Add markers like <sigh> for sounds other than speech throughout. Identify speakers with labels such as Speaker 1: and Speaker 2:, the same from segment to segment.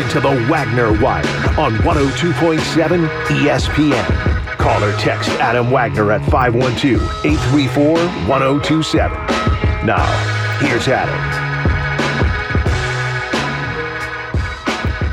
Speaker 1: connected to the Wagner Wire on 102.7 ESPN. Call or text Adam Wagner at 512 834 1027. Now, here's Adam.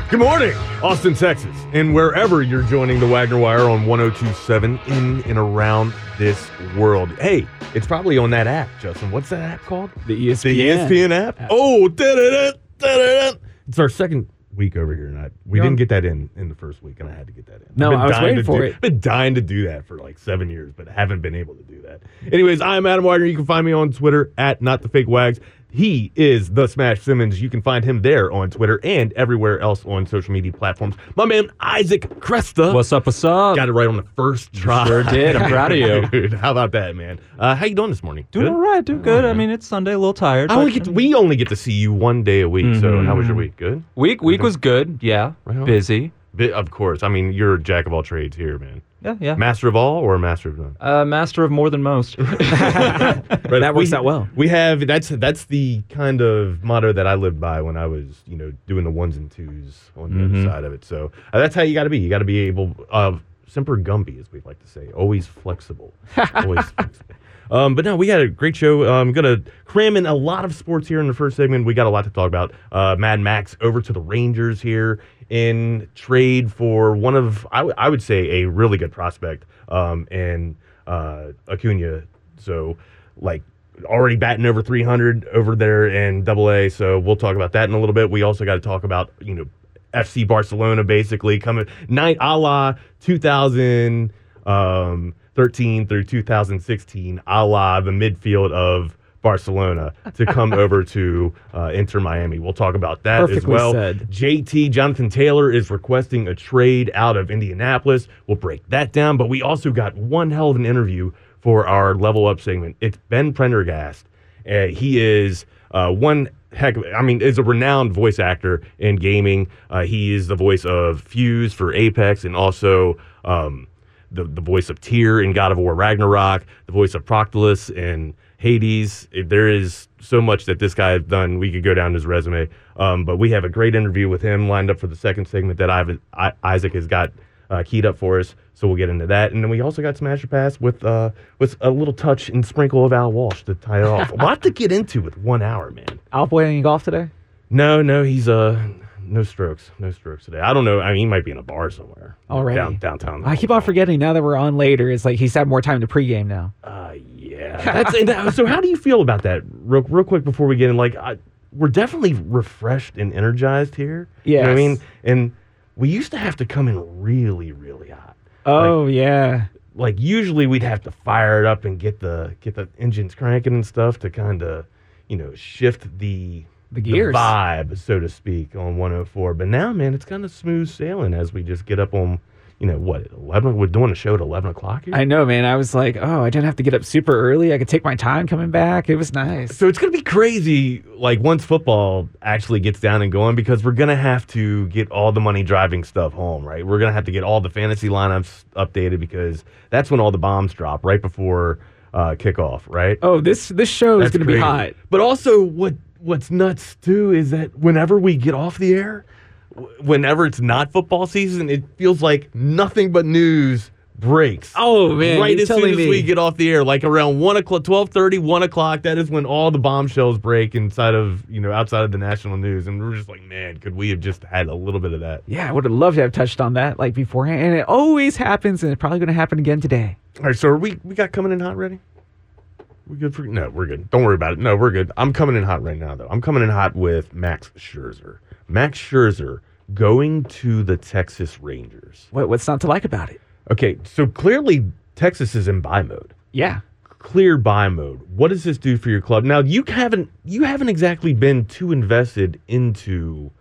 Speaker 2: Good morning, Austin, Texas, and wherever you're joining the Wagner Wire on 1027 in and around this world. Hey, it's probably on that app, Justin. What's that app called?
Speaker 3: The ESPN.
Speaker 2: The ESPN app. Oh, da-da-da, da-da-da. it's our second week over here, and I, we
Speaker 3: You're
Speaker 2: didn't
Speaker 3: on-
Speaker 2: get that in in the first week, and I had to get that in.
Speaker 3: No,
Speaker 2: I've been
Speaker 3: I was
Speaker 2: dying
Speaker 3: waiting
Speaker 2: to
Speaker 3: for
Speaker 2: do,
Speaker 3: it.
Speaker 2: Been dying to do that for like seven years, but haven't been able to do that. Anyways, I'm Adam Wagner. You can find me on Twitter at not the fake wags. He is the Smash Simmons. You can find him there on Twitter and everywhere else on social media platforms. My man Isaac Cresta.
Speaker 4: What's up? What's up?
Speaker 2: Got it right on the first try.
Speaker 4: sure did. I'm proud of you. <laughs>
Speaker 2: Dude, how about that, man? Uh, how you doing this morning?
Speaker 4: Doing
Speaker 2: Good?
Speaker 4: all right. Doing good. I mean, it's Sunday, a little tired.
Speaker 2: I only get to, we only get to see you one day a week. So
Speaker 4: Mhm.
Speaker 2: how was your week? Good.
Speaker 4: week week was good. Yeah,
Speaker 2: Right
Speaker 4: busy.
Speaker 2: Of course. I mean, you're a jack of all trades here, man.
Speaker 4: Yeah, yeah.
Speaker 2: Master of all or master of none?
Speaker 4: uh, master of more than most. <laughs>
Speaker 2: Right,
Speaker 3: That works
Speaker 2: we-
Speaker 3: out well.
Speaker 2: We have that's that's the kind of motto that I lived by when I was you know doing the ones and twos on the
Speaker 4: Mhm.
Speaker 2: other side of it. So uh, that's how you got to be. You got to be able uh, semper gumby, as we like to say, always flexible, <laughs> always flexible. Um, but no, we had a great show. I'm gonna cram in a lot of sports here in the first segment. We got a lot to talk about. Uh, Mad Max over to the Rangers here in trade for one of I, w- I would say a really good prospect um, in uh, Acuna. So like already batting over 300 over there in Double A. So we'll talk about that in a little bit. We also got to talk about you know FC Barcelona basically coming night a la 2013 through 2016 a la the midfield of Barcelona to come <laughs> over to uh, Inter Miami. We'll talk about that as well.
Speaker 3: said.
Speaker 2: JT Jonathan Taylor is requesting a trade out of Indianapolis. We'll break that down, but we also got one hell of an interview for our level up segment. It's Ben Prendergast. Uh, he is uh, one heck of, I mean, is a renowned voice actor in gaming. Uh, he is the voice of Fuse for Apex and also um, the, the voice of Tyr in God of War Ragnarok, the voice of Patroclus in Hades. It- there is so much that this guy has done. We could go down his resume. Um, but we have a great interview with him lined up for the second segment that I've, I, Isaac has got uh, keyed up for us. So we'll get into that. And then we also got Smash or Pass with uh, with a little touch and sprinkle of Al Walsh to tie it off. <laughs> a lot to get into with one hour, man.
Speaker 3: Alp playing golf today?
Speaker 2: No, no, he's uh no strokes, no strokes today. I don't know. I mean, he might be in a bar somewhere.
Speaker 3: Already.
Speaker 2: down, downtown.
Speaker 3: I keep on forgetting now that we're on later. It's like he's had more time to pregame now.
Speaker 2: Uh, yeah. That's and that, so. How do you feel about that? Real, real quick before we get in, like, I, we're definitely refreshed and energized here. You know I mean, and we used to have to come in really, really hot.
Speaker 3: Oh yeah.
Speaker 2: Like usually we'd have to fire it up and get the get the engines cranking and stuff to kind of, you know, shift the
Speaker 3: The gears.
Speaker 2: vibe, so to speak, on 104. But now, man, it's kind of smooth sailing as we just get up on, you know, what 11? We're doing a show at 11 o'clock here.
Speaker 3: I know, man. I was like, oh, I didn't have to get up super early. I could take my time coming back. It was nice.
Speaker 2: So it's gonna be crazy, like once football actually gets down and going, because we're gonna have to get all the money driving stuff home, right? We're gonna have to get all the fantasy lineups updated because that's when all the bombs drop right before uh, kickoff, right?
Speaker 3: Oh, this this show is going to be hot.
Speaker 2: But also, what what's nuts too is that whenever we get off the air, whenever it's not football season, it feels like nothing but news breaks.
Speaker 3: Oh man,
Speaker 2: right as soon as
Speaker 3: me.
Speaker 2: we get off the air, like around one o'clock, 1230, 1 o'clock, that is when all the bombshells break inside of, you know, outside of the national news. And we're just like, man, could we have just had a little bit of that?
Speaker 3: yeah, I would have loved to have touched on that like beforehand, and it always happens, and it's probably going to happen again today.
Speaker 2: All right, so are we we got coming in hot ready? We good for no? We're good. Don't worry about it. No, we're good. I'm coming in hot right now, though. I'm coming in hot with Max Scherzer. Max Scherzer going to the Texas Rangers.
Speaker 3: What what's not to like about it?
Speaker 2: Okay, so clearly Texas is in buy mode.
Speaker 3: Yeah,
Speaker 2: Clear buy mode. What does this do for your club? Now you haven't you haven't exactly been too invested into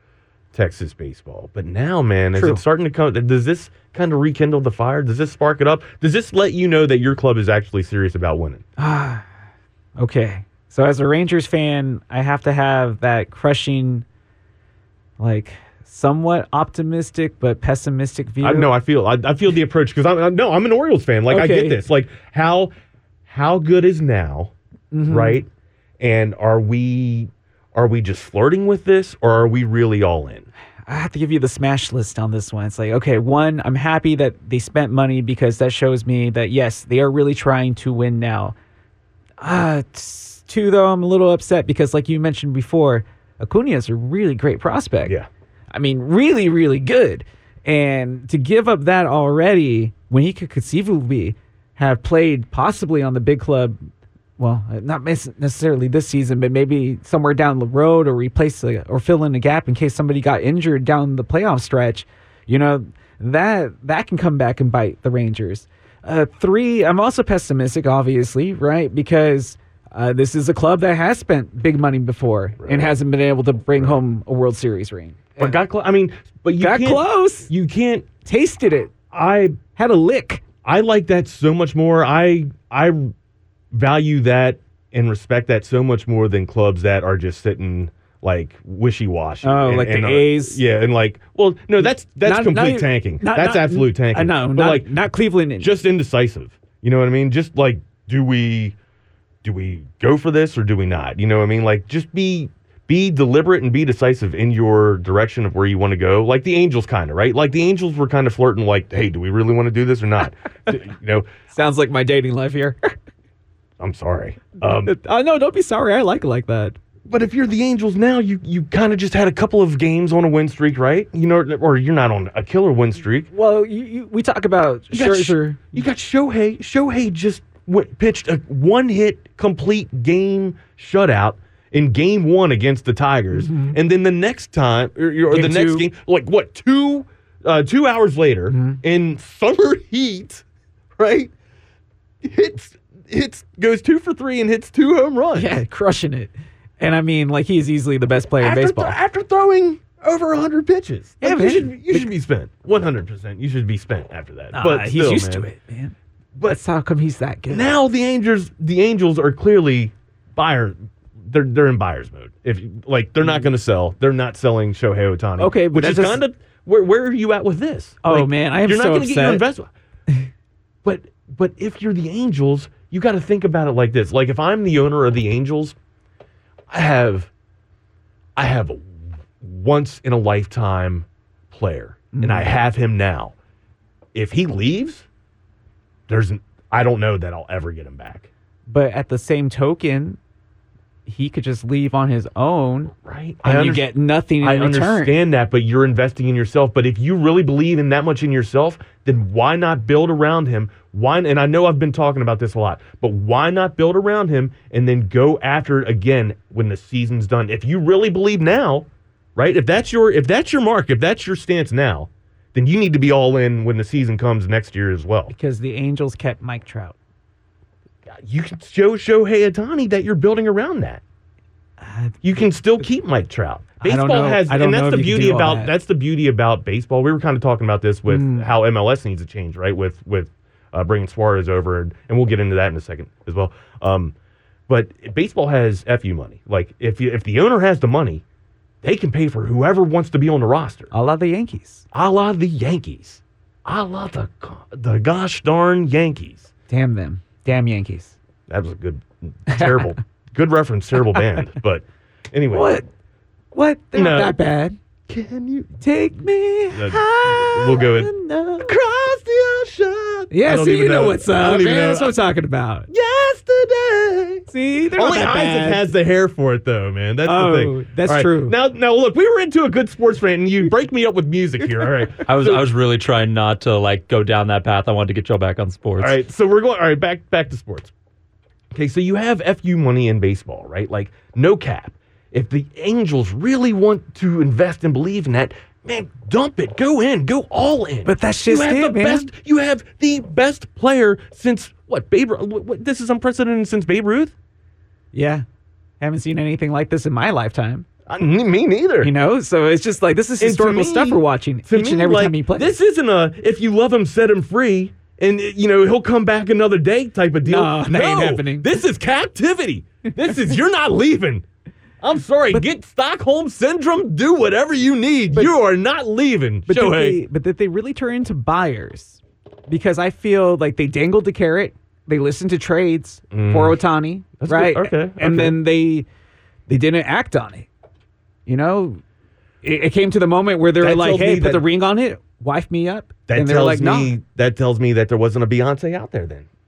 Speaker 2: Texas baseball, but now, man, is it starting to come? Does this kind of rekindle the fire? Does this spark it up? Does this let you know that your club is actually serious about winning? Ah.
Speaker 3: Okay. So as a Rangers fan, I have to have that crushing, like somewhat optimistic but pessimistic view.
Speaker 2: I know. I feel. I, I feel the approach because I'm. I, no, I'm an Orioles fan. Like I get this. Like how how good is now,
Speaker 3: Mm-hmm.
Speaker 2: right? And are we are we just flirting with this, or are we really all in?
Speaker 3: I have to give you the smash list on this one. It's like, okay, one, I'm happy that they spent money because that shows me that yes, they are really trying to win now. Uh, two, though, I'm a little upset because, like you mentioned before, Acuna is a really great prospect.
Speaker 2: Yeah.
Speaker 3: I mean, really, really good. And to give up that already when he could conceivably have played possibly on the big club, well, not necessarily this season, but maybe somewhere down the road or replace the, or fill in a gap in case somebody got injured down the playoff stretch, you know, that that can come back and bite the Rangers. Uh, three, I'm also pessimistic, obviously, right? Because uh, this is a club that has spent big money before and hasn't been able to bring home a World Series ring.
Speaker 2: But got close. I mean, but you
Speaker 3: Got
Speaker 2: can't,
Speaker 3: close.
Speaker 2: You can't.
Speaker 3: Tasted it.
Speaker 2: I
Speaker 3: Had a lick.
Speaker 2: I like that so much more. I I value that and respect that so much more than clubs that are just sitting like wishy washy.
Speaker 3: Oh, like the A's?
Speaker 2: Yeah, and like, well, no, that's that's
Speaker 3: Not-
Speaker 2: complete
Speaker 3: not-
Speaker 2: tanking.
Speaker 3: not-
Speaker 2: that's absolute tanking.
Speaker 3: I know.
Speaker 2: but
Speaker 3: Not,
Speaker 2: like
Speaker 3: not Cleveland.
Speaker 2: Just indecisive. You know what I mean? Just like, do we do we go for this or do we not? You know what I mean? Like, just be be deliberate and be decisive in your direction of where you want to go. Like the Angels, kind of right. Like the Angels were kind of flirting, like, hey, do we really want to do this or not? <laughs> you know,
Speaker 3: Sounds like my dating life here.
Speaker 2: I'm sorry. Um, <laughs>
Speaker 3: uh, no, don't be sorry. I like it like that.
Speaker 2: But if you're the Angels now, you you kind of just had a couple of games on a win streak, right? You know, or you're not on a killer win streak.
Speaker 3: Well, you, you, we talk about
Speaker 2: You got, Sh-
Speaker 3: Scherzer.
Speaker 2: you got Shohei. Shohei just went, pitched a one hit complete game shutout in game one against the Tigers. And then the next time, or, or the
Speaker 3: Mm-hmm.
Speaker 2: Next
Speaker 3: two.
Speaker 2: game, like what, two, uh, two hours later
Speaker 3: Mm-hmm.
Speaker 2: in summer <laughs> heat, right? Hits, hits, goes two for three and hits two home runs.
Speaker 3: yeah, crushing it. And I mean, like he's easily the best player
Speaker 2: after,
Speaker 3: in baseball.
Speaker 2: th- after throwing over 100 pitches.
Speaker 3: Yeah,
Speaker 2: Like,
Speaker 3: man.
Speaker 2: You should, you should be spent. 100%. You should be spent after that.
Speaker 3: Nah,
Speaker 2: but
Speaker 3: he's
Speaker 2: still,
Speaker 3: used
Speaker 2: man.
Speaker 3: to it, man.
Speaker 2: But-
Speaker 3: That's how come he's that good.
Speaker 2: Now the Angels, the Angels are clearly buyer. They're they're in buyers mode. If like they're not going to sell, they're not selling Shohei Ohtani.
Speaker 3: Mm. Okay,
Speaker 2: which is kind of where where are you at with this?
Speaker 3: Oh,
Speaker 2: Like,
Speaker 3: man, I am
Speaker 2: you're not
Speaker 3: so
Speaker 2: gonna get your investment. <laughs> but but if you're the Angels, you got to think about it like this. Like if I'm the owner of the Angels, I have I have a once in a lifetime player, and I mm-hmm. have him now. If he leaves, there's an, I don't know that I'll ever get him back.
Speaker 3: but at the same token, he could just leave on his own,
Speaker 2: Right?
Speaker 3: and you get nothing in
Speaker 2: I
Speaker 3: return.
Speaker 2: understand that, but you're investing in yourself. But if you really believe in that much in yourself, then why not build around him? Why? And I know I've been talking about this a lot, but why not build around him and then go after it again when the season's done? If you really believe now, right? If that's your if that's your mark, if that's your stance now, then you need to be all in when the season comes next year as well.
Speaker 3: because the Angels kept Mike Trout.
Speaker 2: You can show Shohei Ohtani that you're building around that.
Speaker 3: Uh,
Speaker 2: you can still keep Mike Trout.
Speaker 3: I don't
Speaker 2: Baseball
Speaker 3: know-
Speaker 2: has, and that's the
Speaker 3: if you can
Speaker 2: beauty about
Speaker 3: that.
Speaker 2: that's the beauty about baseball. We were kind of talking about this with
Speaker 3: Mm.
Speaker 2: how MLS needs to change, right? With with uh, bringing Suarez over, and, and we'll get into that in a second as well. Um, but baseball has fu money. Like if you, if the owner has the money, they can pay for whoever wants to be on the roster,
Speaker 3: a la the Yankees.
Speaker 2: a la the Yankees, a la the the gosh darn Yankees.
Speaker 3: Damn them. Damn Yankees.
Speaker 2: That was a good, terrible, good reference, terrible band. <laughs> But anyway,
Speaker 3: What? What? They're
Speaker 2: No.
Speaker 3: not that bad.
Speaker 2: Can you
Speaker 3: Take me
Speaker 2: Uh,
Speaker 3: high
Speaker 2: we'll go with-
Speaker 3: enough.
Speaker 2: cross the ocean? I
Speaker 3: Yeah, see, you know, what's
Speaker 2: I
Speaker 3: up,
Speaker 2: don't even
Speaker 3: man.
Speaker 2: know.
Speaker 3: That's what I'm talking about.
Speaker 2: Yesterday.
Speaker 3: See, they're
Speaker 2: Only
Speaker 3: not that
Speaker 2: Isaac
Speaker 3: bad.
Speaker 2: has the hair for it, though, man. That's
Speaker 3: Oh,
Speaker 2: the thing.
Speaker 3: that's
Speaker 2: All right.
Speaker 3: true.
Speaker 2: Now, now, look, we were into a good sports fan, and you break me up with music here. All right. <laughs>
Speaker 4: I was
Speaker 2: So-
Speaker 4: I was really trying not to like go down that path. I wanted to get y'all back on sports.
Speaker 2: All right, so we're going. All right, back back to sports. Okay, so you have fu money in baseball, right? Like no cap. If the Angels really want to invest and believe in that, man, dump it. Go in. Go all in.
Speaker 3: But that's just you
Speaker 2: have
Speaker 3: it,
Speaker 2: the
Speaker 3: man.
Speaker 2: best. You have the best player since what? Babe. Ru- What, what, this is unprecedented since Babe Ruth.
Speaker 3: Yeah. Haven't seen anything like this in my lifetime.
Speaker 2: Uh, n- me neither.
Speaker 3: You know, so it's just like this is historical
Speaker 2: me-
Speaker 3: stuff we're watching each
Speaker 2: me,
Speaker 3: and every
Speaker 2: like,
Speaker 3: time he plays.
Speaker 2: This isn't a if you love him, set him free, and you know he'll come back another day type of deal.
Speaker 3: No, that ain't happening.
Speaker 2: This is captivity. This is you're not leaving. I'm sorry. get Stockholm syndrome. Do whatever you need. you are not leaving.
Speaker 3: but
Speaker 2: Shohei.
Speaker 3: they, but did they really turn into buyers? Because I feel like they dangled the carrot. They listened to trades for Ohtani,
Speaker 2: Mm. That's
Speaker 3: right?
Speaker 2: good. Okay,
Speaker 3: And
Speaker 2: okay.
Speaker 3: then they they didn't act on it. You know, It, it came to the moment where
Speaker 2: they're
Speaker 3: like, "Hey, put
Speaker 2: that-
Speaker 3: the ring on it, wife me up,"
Speaker 2: That tells
Speaker 3: like,
Speaker 2: me that tells me that there wasn't a Beyonce out there then. <laughs>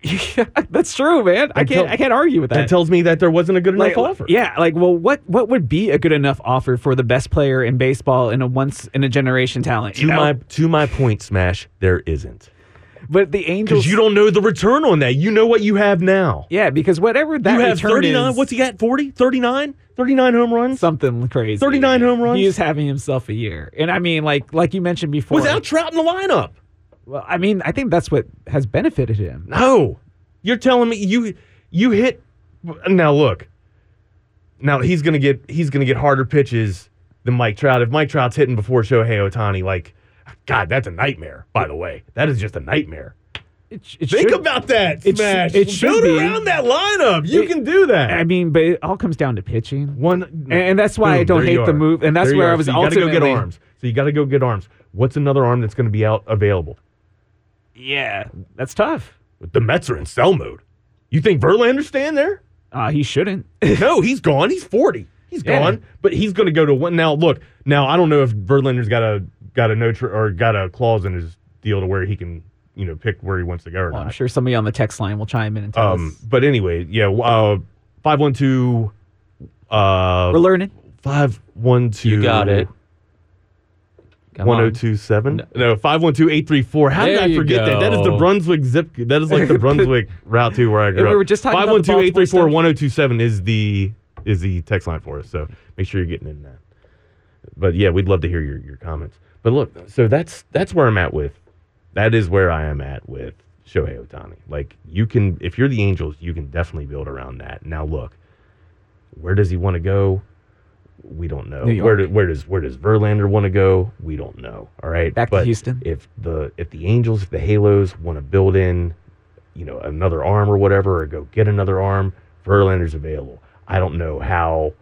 Speaker 3: Yeah, that's true, man. I can't.
Speaker 2: tell-
Speaker 3: I can't argue with that.
Speaker 2: That tells me that there wasn't a good enough
Speaker 3: like,
Speaker 2: offer.
Speaker 3: Yeah, like, well, what what would be a good enough offer for the best player in baseball and a once in a generation talent?
Speaker 2: To
Speaker 3: You know?
Speaker 2: my to my point, Smash, there isn't.
Speaker 3: But the Angels,
Speaker 2: Because you don't know the return on that. You know what you have now.
Speaker 3: yeah, because whatever that
Speaker 2: you have 39. What's he at? 40? 39? 39 home runs?
Speaker 3: something crazy.
Speaker 2: 39 home runs?
Speaker 3: He's having himself a year, and I mean, like like you mentioned before.
Speaker 2: Without Trout in the lineup.
Speaker 3: well, I mean, I think that's what has benefited him.
Speaker 2: No. You're telling me you you hit now look. Now he's gonna get he's gonna get harder pitches than Mike Trout. If Mike Trout's hitting before Shohei Ohtani, like God, that's a nightmare, by the way. That is just a nightmare.
Speaker 3: It, it
Speaker 2: Think
Speaker 3: should-
Speaker 2: about that,
Speaker 3: it sh-
Speaker 2: Smash.
Speaker 3: it should
Speaker 2: Build
Speaker 3: be.
Speaker 2: around that lineup. You
Speaker 3: It-
Speaker 2: can do that.
Speaker 3: I mean, but it all comes down to pitching.
Speaker 2: One,
Speaker 3: And- and that's why I don't hate the move, and that's
Speaker 2: There you
Speaker 3: where I was
Speaker 2: so you gotta go get arms. So you got to go get arms. What's another arm that's going to be out available?
Speaker 3: Yeah, that's tough.
Speaker 2: The Mets are in sell mode. You think Verlander's staying there?
Speaker 3: Uh, he shouldn't.
Speaker 2: no, he's gone. He's forty. He's
Speaker 3: Yeah.
Speaker 2: gone. But he's going to go to one. Now look. Now I don't know if Verlander's got a got a no tr- or got a clause in his deal to where he can you know pick where he wants to go or
Speaker 3: Well, I'm sure somebody on the text line will chime in and tell
Speaker 2: Um,
Speaker 3: us.
Speaker 2: but anyway, yeah. Uh, five one two. Uh,
Speaker 3: We're learning.
Speaker 2: five one two.
Speaker 4: You got it. Come on.
Speaker 2: 1027 no 512-834 how did i forget that that is the brunswick zip that is like the <laughs> brunswick route to where i grew up.
Speaker 3: We were just talking about the Baltimore stuff.
Speaker 2: 512-834-1027 is the is the text line for us so make sure you're getting in that but yeah we'd love to hear your, your comments but look so that's that's where i'm at with that is where i am at with shohei ohtani like you can if you're the angels you can definitely build around that now look where does he want to go we don't know. Where, do, where does where does Verlander want to go? We don't know. All right,
Speaker 3: Back to Houston.
Speaker 2: If the if the Angels, if the Halos want to build in, you know, another arm or whatever, or go get another arm, Verlander's available. I don't know how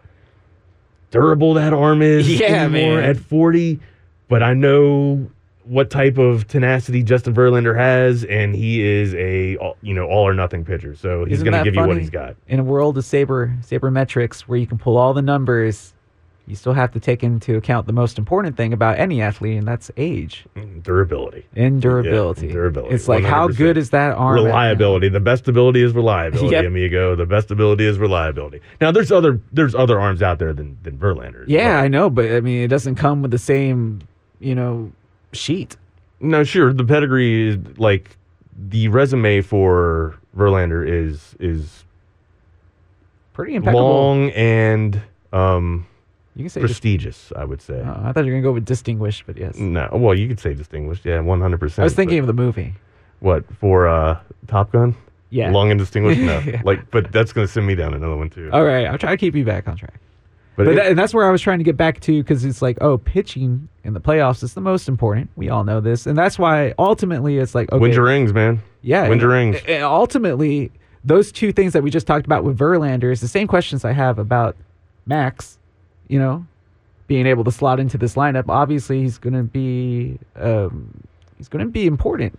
Speaker 2: durable that arm is <laughs>
Speaker 3: Yeah,
Speaker 2: anymore
Speaker 3: man.
Speaker 2: at forty, but I know what type of tenacity Justin Verlander has, and he is a you know all or nothing pitcher. So he's going to give you what he's got.
Speaker 3: In a world of saber sabermetrics where you can pull all the numbers, you still have to take into account the most important thing about any athlete, and that's age
Speaker 2: Durability.
Speaker 3: and durability.
Speaker 2: Yeah, durability,
Speaker 3: It's like how
Speaker 2: 100%.
Speaker 3: good is that arm?
Speaker 2: reliability. The best ability is reliability, <laughs>
Speaker 3: Yep.
Speaker 2: amigo. The best ability is reliability. Now there's other there's other arms out there than than Verlander.
Speaker 3: Yeah,
Speaker 2: well.
Speaker 3: I know, but I mean, it doesn't come with the same, you know, sheet.
Speaker 2: no, sure. The pedigree is like the resume for Verlander is is
Speaker 3: Pretty impeccable.
Speaker 2: long and um
Speaker 3: you can say.
Speaker 2: Prestigious. I would say.
Speaker 3: oh, I thought you were gonna go with distinguished, but yes.
Speaker 2: no, well, you could say distinguished. Yeah, one hundred percent.
Speaker 3: I was thinking of the movie.
Speaker 2: what for uh Top Gun.
Speaker 3: Yeah.
Speaker 2: Long and distinguished. No, <laughs>
Speaker 3: Yeah.
Speaker 2: like, but that's gonna send me down another one too.
Speaker 3: All right, I'll try to keep you back on track. But
Speaker 2: it-
Speaker 3: that, and that's where I was trying to get back to because it's like, oh, pitching in the playoffs is the most important. We all know this, and that's why ultimately it's like, okay,
Speaker 2: win your rings, man.
Speaker 3: yeah,
Speaker 2: win your rings.
Speaker 3: and ultimately, those two things that we just talked about with Verlander is the same questions I have about Max. You know, being able to slot into this lineup. Obviously, he's going to be um, he's going to be important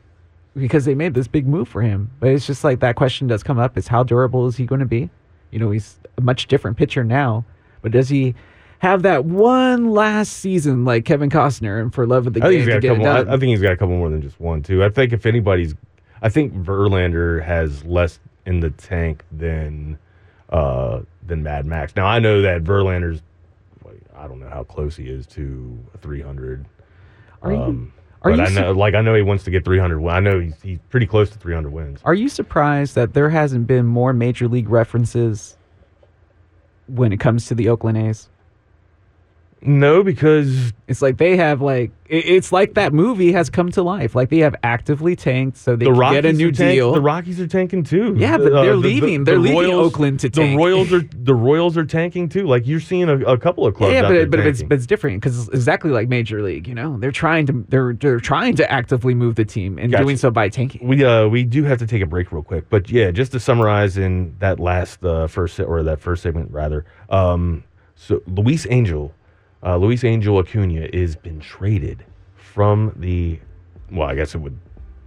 Speaker 3: because they made this big move for him. But it's just like that question does come up: is how durable is he going to be? You know, he's a much different pitcher now, but does he? Have that one last season like Kevin Costner and for love of the
Speaker 2: I
Speaker 3: game to get
Speaker 2: couple. I,
Speaker 3: done.
Speaker 2: I think he's got a couple more than just one, too. I think if anybody's, I think Verlander has less in the tank than uh than Mad Max. Now I know that Verlander's, I don't know how close he is to 300.
Speaker 3: Are you-
Speaker 2: um,
Speaker 3: are
Speaker 2: but
Speaker 3: you
Speaker 2: I
Speaker 3: su-
Speaker 2: like I know he wants to get 300. win- I know he's, he's pretty close to 300 wins.
Speaker 3: Are you surprised that there hasn't been more major league references when it comes to the Oakland A's?
Speaker 2: No, because
Speaker 3: It's like they have like it- it's like that movie has come to life. Like they have actively tanked so they
Speaker 2: the
Speaker 3: can
Speaker 2: Rockies
Speaker 3: get a new
Speaker 2: are tank-
Speaker 3: deal.
Speaker 2: The Rockies are tanking too.
Speaker 3: Yeah, but
Speaker 2: Uh,
Speaker 3: they're
Speaker 2: the- the-
Speaker 3: leaving.
Speaker 2: the
Speaker 3: They're leaving
Speaker 2: Royals-
Speaker 3: Oakland to
Speaker 2: The
Speaker 3: tank.
Speaker 2: Royals are <laughs> the Royals are tanking too. Like you're seeing a, a couple of clubs.
Speaker 3: yeah,
Speaker 2: out there
Speaker 3: but but it's
Speaker 2: tanking.
Speaker 3: but it's different because it's exactly like major league. You know, they're trying to they're they're trying to actively move the team and
Speaker 2: Gotcha.
Speaker 3: doing so by tanking.
Speaker 2: We uh we do have to take a break real quick, but yeah, just to summarize in that last uh, first se- or that first segment rather. Um, so Luis Angel, uh, Luis Angel Acuna is been traded from the, well, I guess it would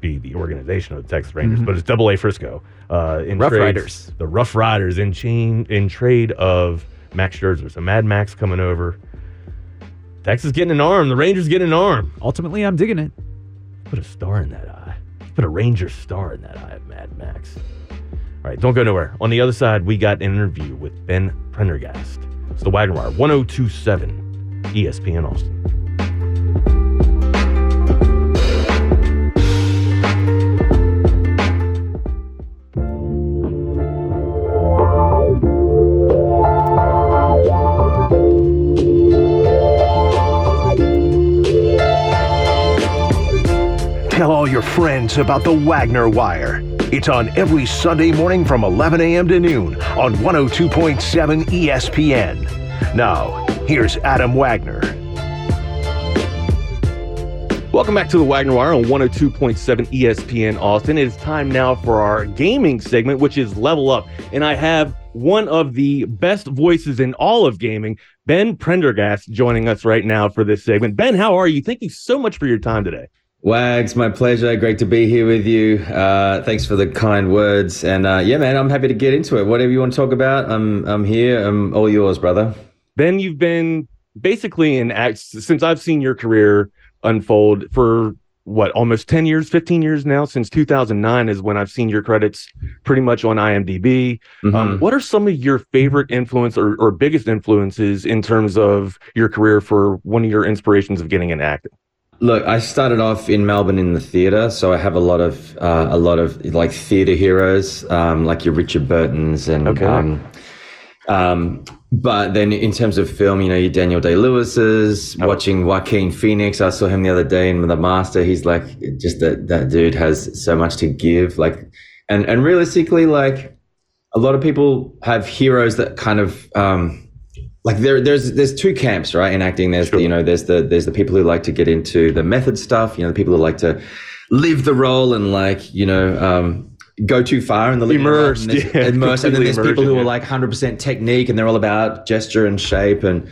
Speaker 2: be the organization of the Texas Rangers, but it's Double A Frisco. Uh, in
Speaker 3: Mm-hmm. Rough
Speaker 2: trades-
Speaker 3: Riders.
Speaker 2: the Rough Riders in chain in trade of Max Scherzer. So Mad Max coming over. Texas getting an arm. The Rangers getting an arm.
Speaker 3: Ultimately, I'm digging it.
Speaker 2: Put a star in that eye. Put a Ranger star in that eye of Mad Max. All right, don't go nowhere. On the other side, we got an interview with Ben Prendergast. It's the Wagner Wire, 1027 ESPN Austin.
Speaker 1: Tell all your friends about the Wagner Wire. It's on every Sunday morning from 11 a.m. to noon on 102.7 ESPN. Now, here's Adam Wagner.
Speaker 2: Welcome back to the Wagner Wire on 102.7 ESPN Austin. It is time now for our gaming segment, which is Level Up. And I have one of the best voices in all of gaming, Ben Prendergast, joining us right now for this segment. Ben, how are you? Thank you so much for your time today.
Speaker 5: Wags, my pleasure. Great to be here with you. Uh, thanks for the kind words. And uh, yeah, man, I'm happy to get into it. Whatever you want to talk about, I'm I'm here. I'm all yours, brother.
Speaker 2: Ben, you've been basically in acts since I've seen your career unfold for what almost 10 years 15 years now since 2009 is when i've seen your credits pretty much on imdb
Speaker 5: Mhm.
Speaker 2: um, what are some of your favorite influence or, or biggest influences in terms of your career for one of your inspirations of getting into acting
Speaker 5: Look, I started off in Melbourne in the theatre, so I have a lot of uh, a lot of like theatre heroes, um, like your Richard Burtons and
Speaker 2: Okay.
Speaker 5: um, um, but then in terms of film, you know, your Daniel Day Lewis's,
Speaker 2: Oh.
Speaker 5: watching Joaquin Phoenix. I saw him the other day in The Master. He's like, just that that dude has so much to give. Like, and and realistically, like, a lot of people have heroes that kind of um, like there there's there's two camps right in acting. There's
Speaker 2: Sure.
Speaker 5: the, you know there's the there's the people who like to get into the method stuff. You know, the people who like to live the role and like you know. Um, Go too far in the.
Speaker 2: Immersed,
Speaker 5: and
Speaker 2: yeah,
Speaker 5: immersed, and then there's people who
Speaker 2: immersion,
Speaker 5: are like 100% technique and they're all about gesture and shape and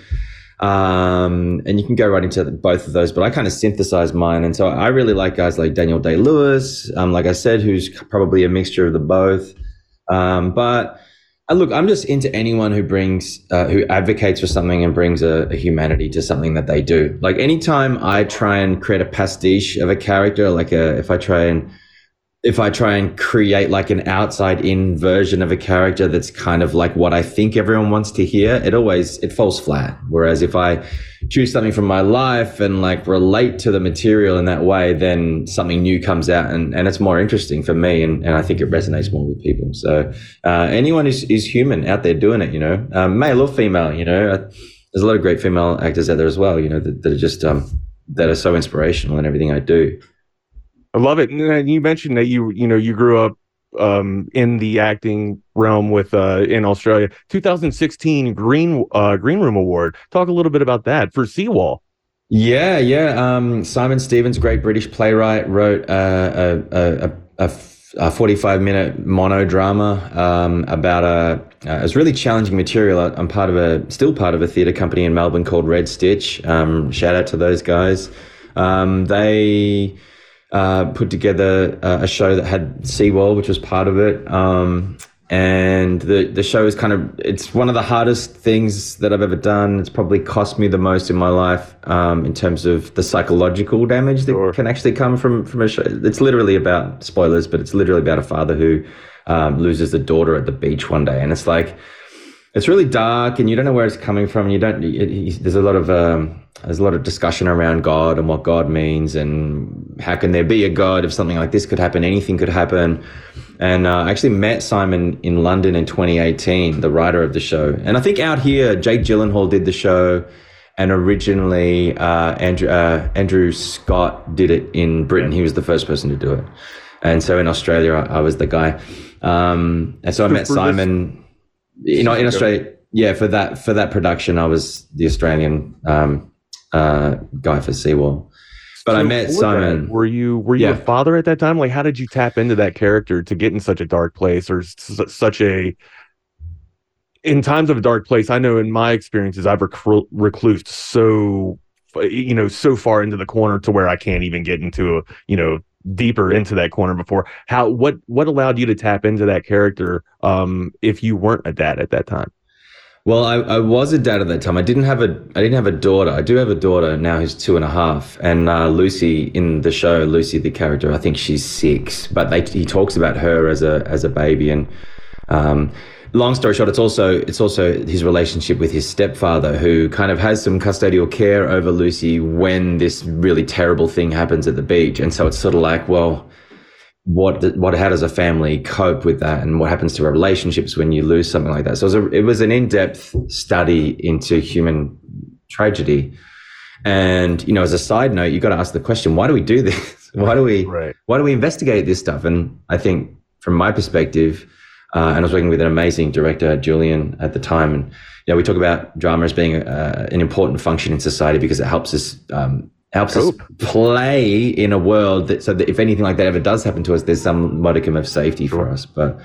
Speaker 5: um and you can go right into both of those but i kind of synthesize mine. And so i really like guys like daniel day lewis um like i said who's probably a mixture of the both. Um but uh, look i'm just into anyone who brings uh, who advocates for something and brings a, a humanity to something that they do. Like anytime i try and create a pastiche of a character like a if i try and if I try and create like an outside in version of a character that's kind of like what I think everyone wants to hear, it always it falls flat. Whereas if I choose something from my life and like relate to the material in that way, then something new comes out and, and it's more interesting for me and, and I think it resonates more with people. So uh, anyone who's is human out there doing it, you know, um, male or female, you know, uh, there's a lot of great female actors out there as well, you know, that, that are just um, that are so inspirational in everything I do.
Speaker 2: I love it and you mentioned that you you know you grew up um, in the acting realm with uh, in australia 2016 green uh, green room award talk a little bit about that for seawall
Speaker 5: Yeah, yeah. Um, Simon Stephens, great British playwright, wrote uh, a, a, a, a, f- a 45 minute monodrama um, about a. Uh, it's really challenging material. I'm part of a, still part of a theatre company in Melbourne called Red Stitch. Um, shout out to those guys. Um, they uh, put together uh, a show that had Seawall, which was part of it. Um, and the the show is kind of it's one of the hardest things that I've ever done. It's probably cost me the most in my life um, in terms of the psychological damage that
Speaker 2: Sure.
Speaker 5: can actually come from from a show. It's literally about spoilers, but it's literally about a father who um, loses a daughter at the beach one day, and it's like it's really dark and you don't know where it's coming from. You don't. It, it- there's a lot of um, there's a lot of discussion around God and what God means and how can there be a God if something like this could happen? Anything could happen. And uh, I actually met Simon in London in 2018, the writer of the show. And I think out here, Jake Gyllenhaal did the show, and originally uh, Andrew uh, Andrew Scott did it in Britain. He was the first person to do it. And so in Australia, I, I was the guy. Um, and so I met Simon you know, in Australia, yeah, for that for that production, I was the Australian um, uh, guy for Seawall. But I met Simon.
Speaker 2: that, were you were you a father at that time? Like, how did you tap into that character to get in such a dark place or s- such a? In times of a dark place, I know in my experiences, I've recru- reclused so, you know, so far into the corner to where I can't even get into a, you know, deeper into that corner before. How what what allowed you to tap into that character? Um, if you weren't a dad at that time,
Speaker 5: Well, I, I was a dad at that time. I didn't have a I didn't have a daughter. I do have a daughter now who's two and a half. And uh, Lucy in the show, Lucy the character, I think she's six. But they, he talks about her as a as a baby. And um, long story short, it's also it's also his relationship with his stepfather, who kind of has some custodial care over Lucy when this really terrible thing happens at the beach. And so it's sort of like, well, what what how does a family cope with that? And what happens to relationships when you lose something like that? So it was, a, it was an in-depth study into human tragedy. And you know as a side note you've got to ask the question why do we do this? <laughs> Why do we
Speaker 2: Right.
Speaker 5: why do we investigate this stuff? And i think from my perspective uh, and i was working with an amazing director julian at the time and you know we talk about drama as being uh, an important function in society because it helps us um, helps
Speaker 2: Cope.
Speaker 5: us play in a world that so that if anything like that ever does happen to us there's some modicum of safety for us but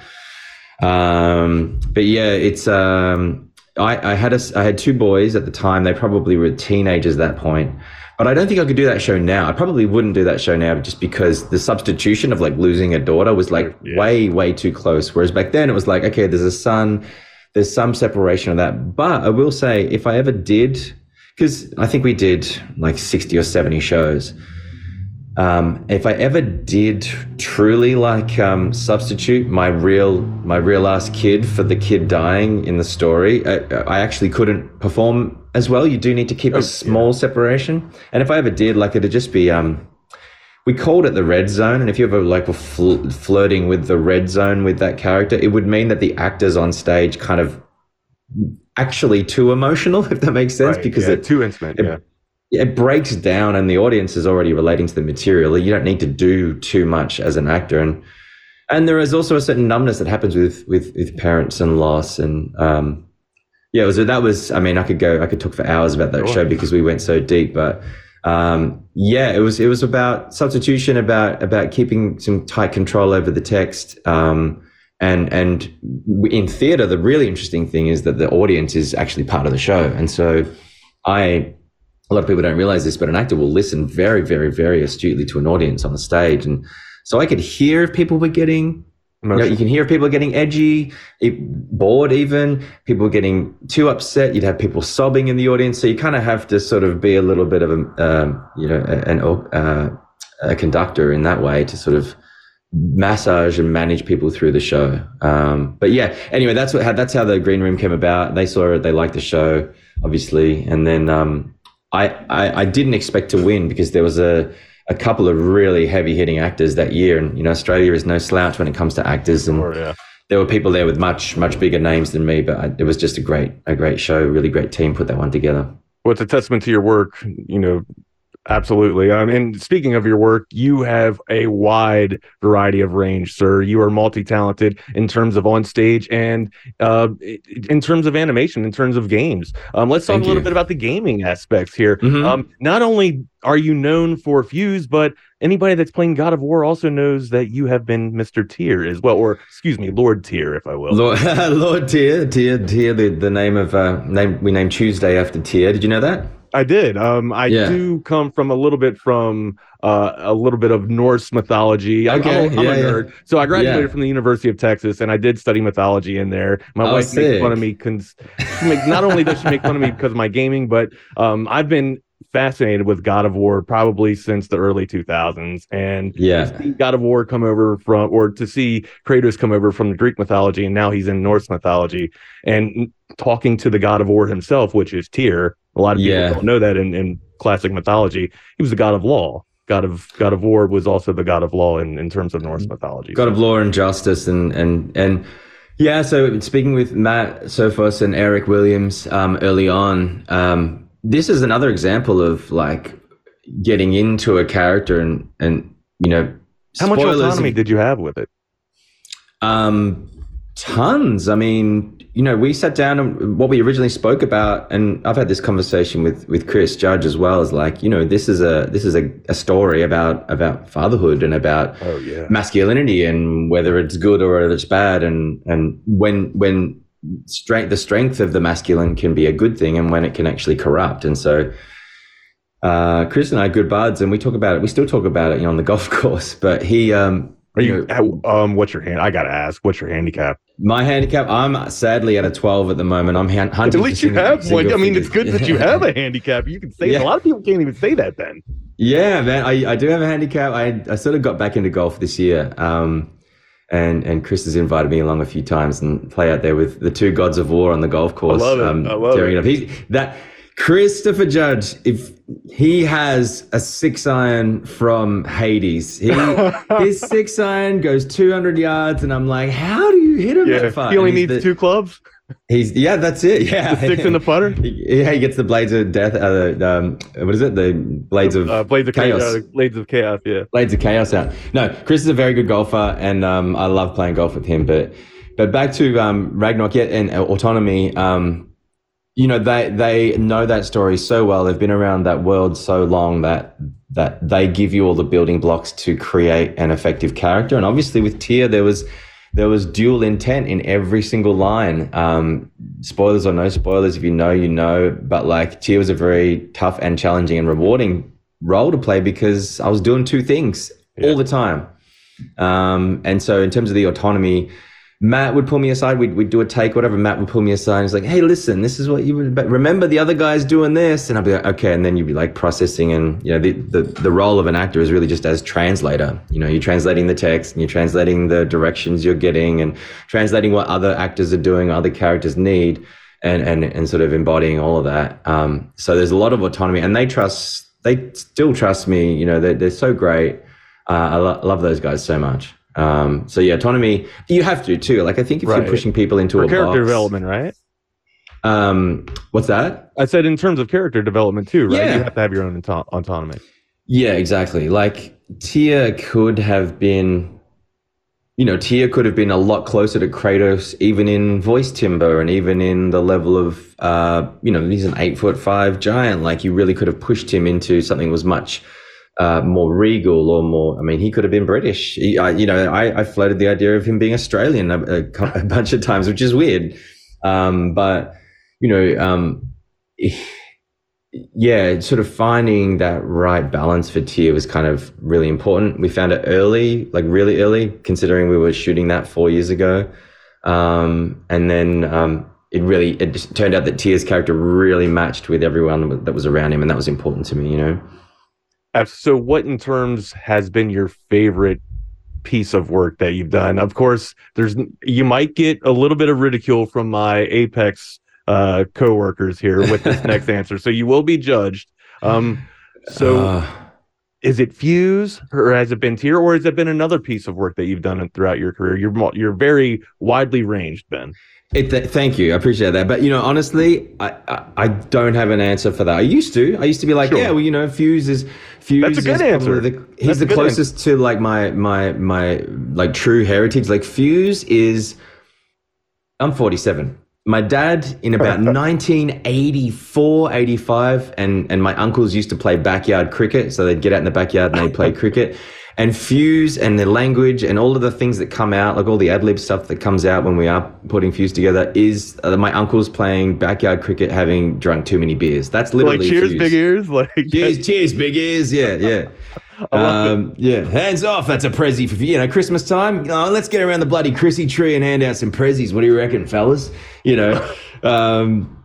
Speaker 5: um but yeah it's um I, I had a, I had two boys at the time. They probably were teenagers at that point, but I don't think I could do that show now. I probably wouldn't do that show now just because the substitution of like losing a daughter was like
Speaker 2: Yeah.
Speaker 5: way way too close. Whereas back then it was like okay, there's a son, there's some separation of that. But I will say, if I ever did, because I think we did like 60 or 70 shows. Um, if I ever did truly like um, substitute my real my real ass kid for the kid dying in the story, I, I actually couldn't perform as well. You do need to keep a small separation. And if I ever did, like it'd just be um, we called it the red zone. And if you ever like were fl- flirting with the red zone with that character, it would mean that the actors on stage kind of actually too emotional, <laughs> if that makes sense,
Speaker 2: Right,
Speaker 5: because
Speaker 2: yeah,
Speaker 5: it
Speaker 2: too intimate.
Speaker 5: it-
Speaker 2: Yeah.
Speaker 5: it breaks down and the audience is already relating to the material. You don't need to do too much as an actor. And and there is also a certain numbness that happens with with, with parents and loss. And um, yeah, was that was I mean, I could go I could talk for hours about that
Speaker 2: Sure.
Speaker 5: show because we went so deep. But um, yeah, it was it was about substitution, about about keeping some tight control over the text. Um, and and in theater, the really interesting thing is that the audience is actually part of the show. And so I a lot of people don't realize this, but an actor will listen very, very, very astutely to an audience on the stage. And so I could hear if people were getting, you, know, you can hear people getting edgy, bored even, people getting too upset. You'd have people sobbing in the audience. So you kind of have to sort of be a little bit of a, um, you know, an, uh, a conductor in that way to sort of massage and manage people through the show. Um, but yeah, anyway, that's what how, that's how the green room came about. They saw it, they liked the show, obviously, and then um, I, I I didn't expect to win because there was a a couple of really heavy hitting actors that year, and you know Australia is no slouch when it comes to actors, and
Speaker 2: Sure, yeah.
Speaker 5: there were people there with much much bigger names than me, but I, it was just a great a great show, really great team put that one together.
Speaker 2: Well, it's a testament to your work, you know, absolutely. Um, and speaking of your work, you have a wide variety of range, sir. You are multi-talented in terms of on stage and uh, in terms of animation, in terms of games. Um, let's talk
Speaker 5: Thank
Speaker 2: a little
Speaker 5: you.
Speaker 2: bit about the gaming aspects here.
Speaker 5: Mhm.
Speaker 2: Um, not only are you known for Fuse, but anybody that's playing God of War also knows that you have been Mr. Tyr as well, or excuse me, Lord Tyr, if I will.
Speaker 5: Lord, <laughs> Lord Tyr, Tyr, Tyr, the, the name of uh, name we named Tuesday after Tyr. Did you know that?
Speaker 2: I did. Um, I
Speaker 5: Yeah.
Speaker 2: do come from a little bit from uh, a little bit of Norse mythology. I'm,
Speaker 5: Okay,
Speaker 2: I'm, I'm
Speaker 5: yeah,
Speaker 2: a
Speaker 5: yeah.
Speaker 2: so I graduated from the University of Texas, and I did study mythology in there. My
Speaker 5: Oh,
Speaker 2: wife makes fun of me. Cons- not only does she make fun of me because of my gaming, but um, I've been fascinated with God of War probably since the early 2000s, and
Speaker 5: Yeah.
Speaker 2: see God of War come over from, or to see Kratos come over from the Greek mythology, and now he's in Norse mythology, and talking to the God of War himself, which is Tyr. A lot of people
Speaker 5: Yeah.
Speaker 2: don't know that in, in classic mythology. He was the god of law. God of God of War was also the god of law in, in terms of Norse mythology.
Speaker 5: God of Law and Justice and and and yeah. So speaking with Matt Sophos and Eric Williams um, early on, um, this is another example of like getting into a character and and you know
Speaker 2: How much autonomy
Speaker 5: of-
Speaker 2: did you have with it?
Speaker 5: Um, tons. I mean, you know, we sat down and what we originally spoke about, and I've had this conversation with with Chris Judge as well. Is like, you know, this is a this is a, a story about about fatherhood and about
Speaker 2: Oh yeah.
Speaker 5: masculinity and whether it's good or whether it's bad, and and when when strength the strength of the masculine can be a good thing, and when it can actually corrupt, and so. Uh, Chris and I are good buds, and we talk about it. We still talk about it, you know, on the <laughs> golf course. But he, um,
Speaker 2: Are you? um, what's your hand? I gotta ask. What's your handicap?
Speaker 5: my handicap? I'm sadly at a 12 at the moment. I'm hun-
Speaker 2: At least you have one. I mean, it's good that you have a handicap. You can say
Speaker 5: Yeah.
Speaker 2: a lot of people can't even say that. Then
Speaker 5: Yeah, man, I, I do have a handicap. I, I sort of got back into golf this year. Um, and, and Chris has invited me along a few times and play out there with the two gods of war on the golf course.
Speaker 2: I love it.
Speaker 5: Um,
Speaker 2: I love
Speaker 5: tearing
Speaker 2: it.
Speaker 5: up. He's, that Christopher Judge, if he has a six iron from Hades, he, <laughs> his six iron goes 200 yards, and I'm like, how do you hit him
Speaker 2: yeah,
Speaker 5: that far?
Speaker 2: he only needs
Speaker 5: the-
Speaker 2: two clubs,
Speaker 5: He's yeah, that's it. Yeah,
Speaker 2: the six and the putter. <laughs>
Speaker 5: yeah, he gets the blades of death. Uh, um, what is it? The blades of
Speaker 2: Uh, blades of
Speaker 5: chaos.
Speaker 2: chaos. Uh, blades of chaos. Yeah.
Speaker 5: Blades of Chaos out. No, Chris is a very good golfer, and um, I love playing golf with him. But but back to um, Ragnarok yet and uh, autonomy. Um, you know they they know that story so well. They've been around that world so long that that they give you all the building blocks to create an effective character. And obviously with Tyr, there was there was dual intent in every single line. Um, spoilers or no spoilers, if you know, you know. But like Tyr was a very tough and challenging and rewarding role to play because I was doing two things all the time. Um, and so in terms of the autonomy, Matt would pull me aside. We'd, we'd do a take, whatever. Matt would pull me aside. And he's like, "Hey, listen, this is what you would. Remember, the other guy's doing this." And I'd be like, "Okay." And then you'd be like processing, and you know, the, the the role of an actor is really just as translator. You know, you're translating the text, and you're translating the directions you're getting, and translating what other actors are doing, other characters need, and and and sort of embodying all of that. Um, so there's a lot of autonomy, and they trust. They still trust me. You know, they're they're so great. Uh, I lo- love those guys so much. Um, so yeah, autonomy. You have to too. Like I think if
Speaker 2: Right.
Speaker 5: you're pushing people into
Speaker 2: For
Speaker 5: a
Speaker 2: character
Speaker 5: box,
Speaker 2: development, right?
Speaker 5: Um, what's that?
Speaker 2: I said in terms of character development too, right?
Speaker 5: Yeah.
Speaker 2: You have to have your own auto- autonomy.
Speaker 5: Yeah, exactly. Like Tyr could have been, you know, Tyr could have been a lot closer to Kratos, even in voice timbre and even in the level of, uh, you know, he's an eight foot five giant. Like you really could have pushed him into something that was much uh, more regal or more. I mean, he could have been British. He, I, you know, I, I floated the idea of him being Australian a, a, a bunch of times, which is weird. Um, but you know, um, <sighs> yeah, sort of finding that right balance for Tyr was kind of really important. We found it early, like really early, considering we were shooting that four years ago. Um, and then um, it really it turned out that Tyr's character really matched with everyone that was around him, and that was important to me. You know.
Speaker 2: So, what in terms has been your favorite piece of work that you've done? Of course, there's you might get a little bit of ridicule from my Apex uh, coworkers here with this <laughs> next answer, so you will be judged. Um, so,
Speaker 5: Uh,
Speaker 2: is it Fuse, or has it been Tyr, or has it been another piece of work that you've done throughout your career? You're you're very widely ranged, Ben.
Speaker 5: It, th- thank you, I appreciate that. But you know, honestly, I, I I don't have an answer for that. I used to. I used to be like,
Speaker 2: Sure.
Speaker 5: yeah, well, you know, Fuse is Fuse.
Speaker 2: That's a good
Speaker 5: is
Speaker 2: answer.
Speaker 5: The, he's
Speaker 2: That's
Speaker 5: the closest to like my my my like true heritage. Like Fuse is. I'm 47. My dad in about 1984, 85, and and my uncles used to play backyard cricket. So they'd get out in the backyard and they'd play <laughs> cricket. And Fuse and the language and all of the things that come out, like all the ad lib stuff that comes out when we are putting Fuse together, is uh, my uncles playing backyard cricket, having drunk too many beers. That's literally Like
Speaker 2: cheers,
Speaker 5: Fuse.
Speaker 2: big ears, <laughs> like
Speaker 5: Cheers, cheers, big ears. Yeah, yeah. <laughs> Um, yeah, hands off. That's a prezi for you know Christmas time. Oh, let's get around the bloody Chrissy tree and hand out some prezzies. What do you reckon, fellas? You know, <laughs> um,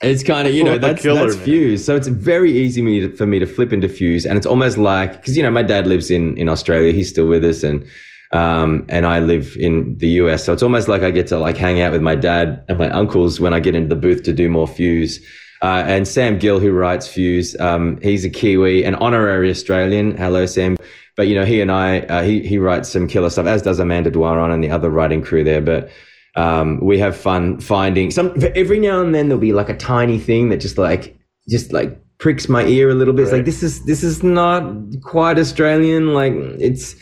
Speaker 5: it's kind of you know that's
Speaker 2: killer,
Speaker 5: that's
Speaker 2: man.
Speaker 5: Fuse. So it's very easy me to, for me to flip into Fuse, and it's almost like because you know my dad lives in in Australia. He's still with us, and um, and I live in the US. So it's almost like I get to like hang out with my dad and my uncles when I get into the booth to do more Fuse. Uh, and Sam Gill, who writes Fuse, um, he's a Kiwi, an honorary Australian. Hello, Sam. But you know, he and I, uh, he he writes some killer stuff, as does Amanda Dwaron and the other writing crew there. But um, we have fun finding some. Every now and then there'll be like a tiny thing that just like just like pricks my ear a little bit. It's like this is this is not quite Australian. Like it's.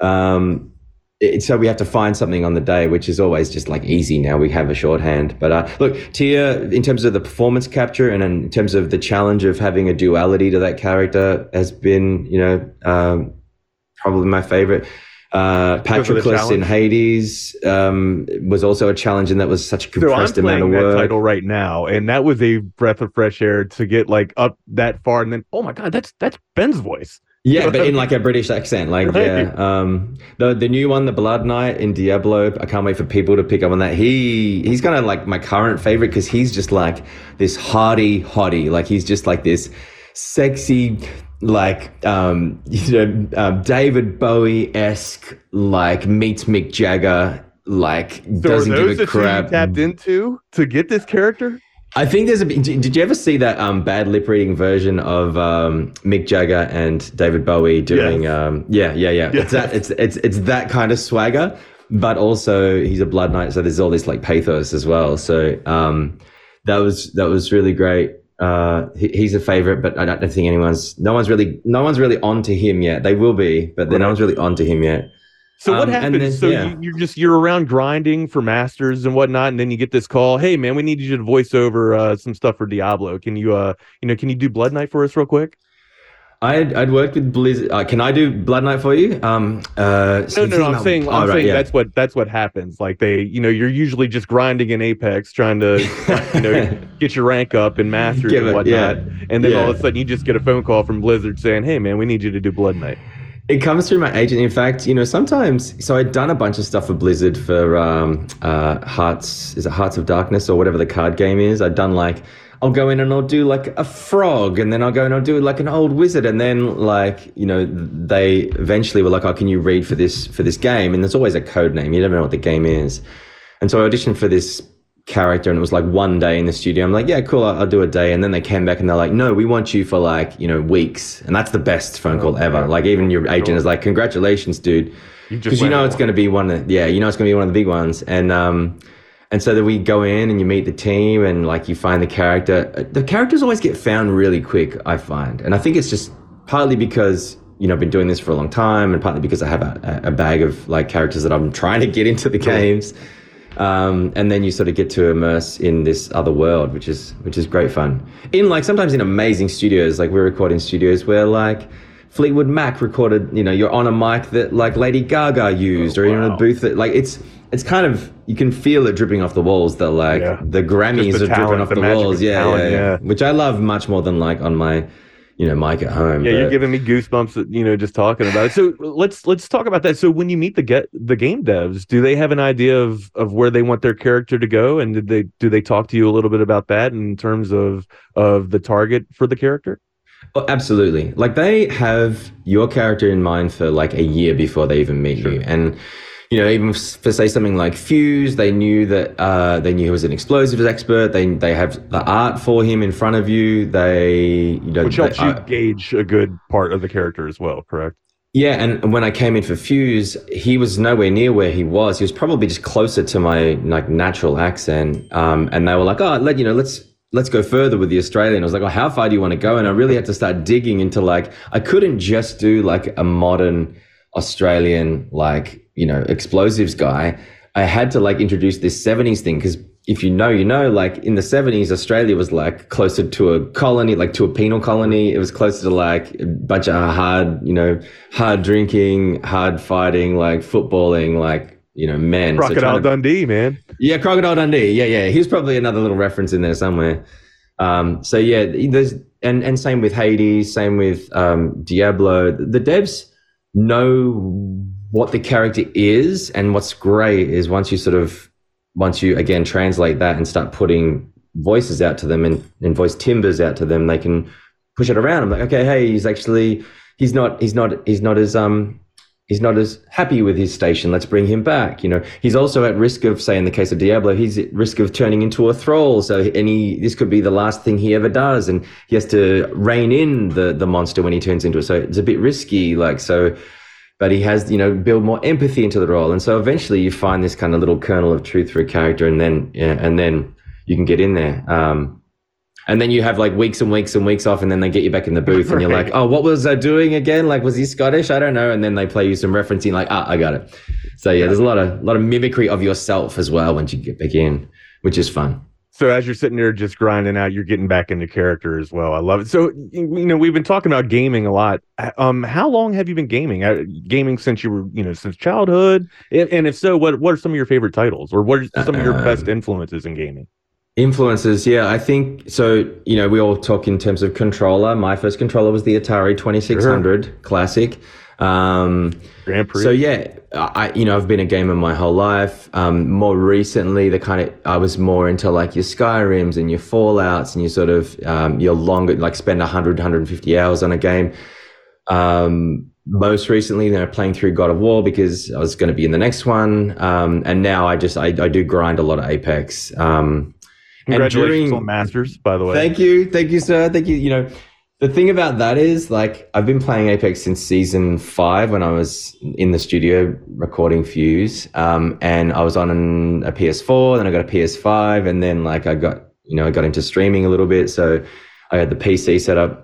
Speaker 5: Um, it, so we have to find something on the day, which is always just like easy now. We have a shorthand, but uh, look, Tyr, in terms of the performance capture and in terms of the challenge of having a duality to that character, has been, you know, um, probably my favorite. Uh,
Speaker 2: Because of the
Speaker 5: Patroclus in? Hades um, was also a challenge, and that was such a
Speaker 2: So
Speaker 5: compressed amount
Speaker 2: playing
Speaker 5: of work.
Speaker 2: title right now, and that was a breath of fresh air to get like up that far, and then oh my god, that's that's Ben's voice.
Speaker 5: Yeah, but in like a British accent, like
Speaker 2: Right.
Speaker 5: yeah. Um, the the new one, the Blood Knight in Diablo. I can't wait for people to pick up on that. He he's kind of like my current favorite because he's just like this hardy hottie. Like he's just like this sexy, like um, <laughs> you know, um, David Bowie esque, like meets Mick Jagger. Like
Speaker 2: So
Speaker 5: doesn't give a crap.
Speaker 2: tapped into to get this character?
Speaker 5: I think there's a. Did did you ever see that um, bad lip reading version of um, Mick Jagger and David Bowie doing?
Speaker 2: Yes.
Speaker 5: Um, yeah, yeah, yeah.
Speaker 2: Yes.
Speaker 5: It's that. It's it's it's that kind of swagger, but also he's a Blood Knight, so there's all this like pathos as well. So um, that was that was really great. Uh, he, he's a favorite, but I don't think anyone's no one's really no one's really on to him yet. They will be, but then no one's really on to him yet.
Speaker 2: So what
Speaker 5: Um, and
Speaker 2: happens?
Speaker 5: then-
Speaker 2: so
Speaker 5: yeah.
Speaker 2: you, you're just you're around grinding for masters and whatnot, and then you get this call. Hey man, we need you to voice over uh, some stuff for Diablo. Can you uh you know can you do Blood Knight for us real quick?
Speaker 5: I'd, I'd worked with Blizzard. Uh, can I do Blood Knight for you? Um, uh,
Speaker 2: No, no, no. I'm saying,
Speaker 5: Oh,
Speaker 2: I'm
Speaker 5: right,
Speaker 2: saying
Speaker 5: yeah.
Speaker 2: that's what that's what happens. Like they, you know, you're usually just grinding in Apex, trying to, you know, <laughs> get your rank up in Masters
Speaker 5: Give
Speaker 2: and whatnot,
Speaker 5: yeah.
Speaker 2: and then all of a sudden you just get a phone call from Blizzard saying, "Hey, man, we need you to do Blood Knight."
Speaker 5: It comes through my agent. In fact, you know, sometimes. So I'd done a bunch of stuff for Blizzard for um, uh, Hearts. Is it Hearts of Darkness or whatever the card game is? I'd done like. I'll go in and I'll do like a frog, and then I'll go and I'll do like an old wizard, and then like you know they eventually were like, "Oh, can you read for this for this game?" And there's always a code name. You never know what the game is. And so I auditioned for this character, and it was like one day in the studio. I'm like, yeah, cool, I'll, I'll do a day. And then they came back and they're like, no, we want you for like, you know, weeks. And that's the best phone call ever. Like, even your agent is like, congratulations, dude. Because you know it's going to be one of, yeah, you know it's going to be one of the big ones. And, um, and so then we go in and you meet the team and like you find the character. The characters always get found really quick, I find. And I think it's just partly because, you know, I've been doing this for a long time and partly because I have a, a bag of like characters that I'm <laughs> trying to get into the games. Um, and then you sort of get to immerse in this other world, which is which is great fun. In like sometimes in amazing studios, like we're recording studios where like Fleetwood Mac recorded, you know, you're on a mic that like Lady Gaga used, or you're in a booth that like it's it's kind of you can feel it dripping off the walls. That like
Speaker 2: Yeah.
Speaker 5: the Grammys
Speaker 2: Just
Speaker 5: are
Speaker 2: the
Speaker 5: dripping off
Speaker 2: the
Speaker 5: the, walls.
Speaker 2: of
Speaker 5: Yeah,
Speaker 2: talent,
Speaker 5: yeah, yeah,
Speaker 2: yeah.
Speaker 5: which I love much more than like on my you know mic at home.
Speaker 2: Yeah, you're giving me goosebumps. You know, just talking about it. So let's let's talk about that. So when you meet the get the game devs, do they have an idea of of where they want their character to go, and did they do they talk to you a little bit about that in terms of of the target for the character?
Speaker 5: Oh, absolutely. Like they have your character in mind for like a year before they even meet you. And, you know, even for say something like Fuse, they knew that uh, they knew he was an explosives expert. They they have the art for him in front of you. They, you know,
Speaker 2: Which
Speaker 5: they-
Speaker 2: helps you
Speaker 5: uh,
Speaker 2: gauge a good part of the character as well, correct?
Speaker 5: yeah, and when I came in for Fuse, he was nowhere near where he was. He was probably just closer to my like natural accent. Um, and they were like, "Oh, let you know, let's let's go further with the Australian." I was like, "Oh, how far do you want to go?" And I really had to start digging into like I couldn't just do like a modern Australian like you know explosives guy. I had to like introduce this '70s thing because if you know, you know, like in the 70s, Australia was like closer to a colony, like to a penal colony. It was closer to like a bunch of hard, you know, hard drinking, hard fighting, like footballing, like, you know, men. So
Speaker 2: Crocodile
Speaker 5: to-
Speaker 2: Dundee, man.
Speaker 5: yeah, Crocodile Dundee. Yeah, yeah. Here's probably another little reference in there somewhere. Um, so yeah, there's and and same with Hades, same with um, Diablo. The devs know what the character is, and what's great is once you sort of once you again translate that and start putting voices out to them and, and voice timbers out to them, they can push it around. I'm like, okay, hey, he's actually he's not he's not he's not as um he's not as happy with his station. Let's bring him back. You know, he's also at risk of, say, in the case of Diablo, he's at risk of turning into a thrall. So any this could be the last thing he ever does, and he has to rein in the the monster when he turns into it. So it's a bit risky. Like so. But he has, you know, build more empathy into the role, and so eventually you find this kind of little kernel of truth for a character, and then, yeah, and then you can get in there. Um, and then you have like weeks and weeks and weeks off, and then they get you back in the booth, and you're
Speaker 2: Right.
Speaker 5: like, "Oh, what was I doing again? Like, was he Scottish? I don't know." And then they play you some referencing, like, "Ah, I got it." So yeah, there's a lot of lot of mimicry of yourself as well once you get back in, which is fun.
Speaker 2: So as you're sitting there just grinding out, you're getting back into character as well. I love it. So you know, we've been talking about gaming a lot. Um, how long have you been gaming? Uh, Gaming since you were, you know, since childhood. And, and if so, what what are some of your favorite titles, or what are some of your
Speaker 5: Um,
Speaker 2: best influences in gaming?
Speaker 5: Influences, yeah. I think so. You know, we all talk in terms of controller. My first controller was the Atari 2600 Classic. Um,
Speaker 2: Grand Prix.
Speaker 5: so yeah, I you know I've been a gamer my whole life. Um, more recently, the kind of I was more into like your Skyrims and your Fallout's and your sort of um, your longer like spend 100 150 hours on a game. Um, most recently, you know, playing through God of War because I was going to be in the next one. Um, and now I just I, I do grind a lot of Apex. Um, and
Speaker 2: Congratulations
Speaker 5: during-
Speaker 2: on Masters, by the way.
Speaker 5: Thank you, thank you, sir. Thank you. You know, the thing about that is, like, I've been playing Apex since season five when I was in the studio recording Fuse, um, and I was on an, a PS4, then I got a PS5, and then like I got, you know, I got into streaming a little bit, so I had the PC set up.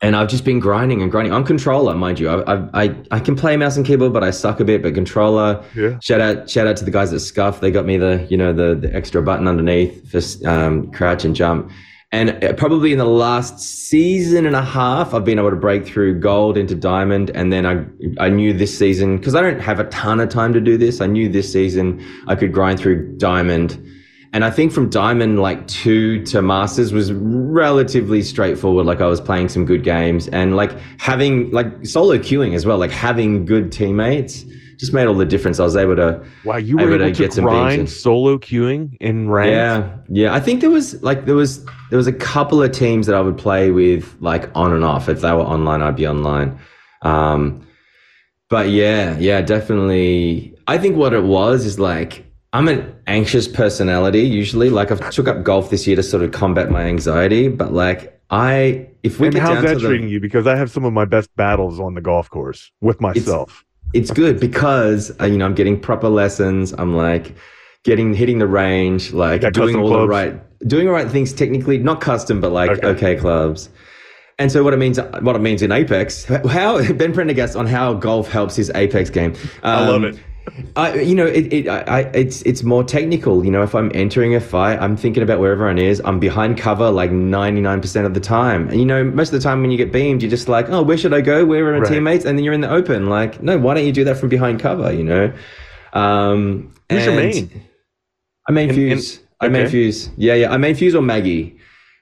Speaker 5: And I've just been grinding and grinding on controller, mind you. I, I I I can play mouse and keyboard, but I suck a bit. But controller,
Speaker 2: Yeah.
Speaker 5: Shout out, shout out to the guys at Scuff. They got me the, you know, the, the extra button underneath for um, crouch and jump. And uh, probably in the last season and a half, I've been able to break through gold into diamond. And then I, I knew this season because I don't have a ton of time to do this. I knew this season I could grind through diamond. And I think from diamond like two to masters was relatively straightforward. Like I was playing some good games and like having like solo queuing as well, like having good teammates just made all the difference. I was able to
Speaker 2: Wow, you were
Speaker 5: able
Speaker 2: able,
Speaker 5: to
Speaker 2: to,
Speaker 5: get some
Speaker 2: grind
Speaker 5: in.
Speaker 2: solo queuing in ranked.
Speaker 5: yeah, yeah. I think there was like there was there was a couple of teams that I would play with like on and off. If they were online, I'd be online. Um, but yeah, yeah, definitely. I think what it was is like I'm an anxious personality usually. Like I've took up golf this year to sort of combat my anxiety, but like I if we
Speaker 2: And
Speaker 5: get
Speaker 2: how's
Speaker 5: down
Speaker 2: that
Speaker 5: to the,
Speaker 2: treating you? Because I have some of my best battles on the golf course with myself.
Speaker 5: It's good because uh, you know I'm getting proper lessons. I'm like getting hitting the range, like doing all the right, doing the right things technically, not custom, but like
Speaker 2: Okay.
Speaker 5: okay, clubs. And so what it means, what it means in Apex, <laughs> how Ben Prendergast on how golf helps his Apex game.
Speaker 2: I love
Speaker 5: Um,
Speaker 2: it.
Speaker 5: I, you know, it, it, I, I, it's, it's more technical. You know, if I'm entering a fight, I'm thinking about where everyone is. I'm behind cover like 99% of the time. And you know, most of the time when you get beamed, you're just like, oh, where should I go? Where are my
Speaker 2: Right.
Speaker 5: teammates? And then you're in the open. Like, no, why don't you do that from behind cover? You know. Um,
Speaker 2: Who's your main?
Speaker 5: I main
Speaker 2: In-
Speaker 5: Fuse. I main. Fuse. Yeah, yeah. I main Fuse or Maggie.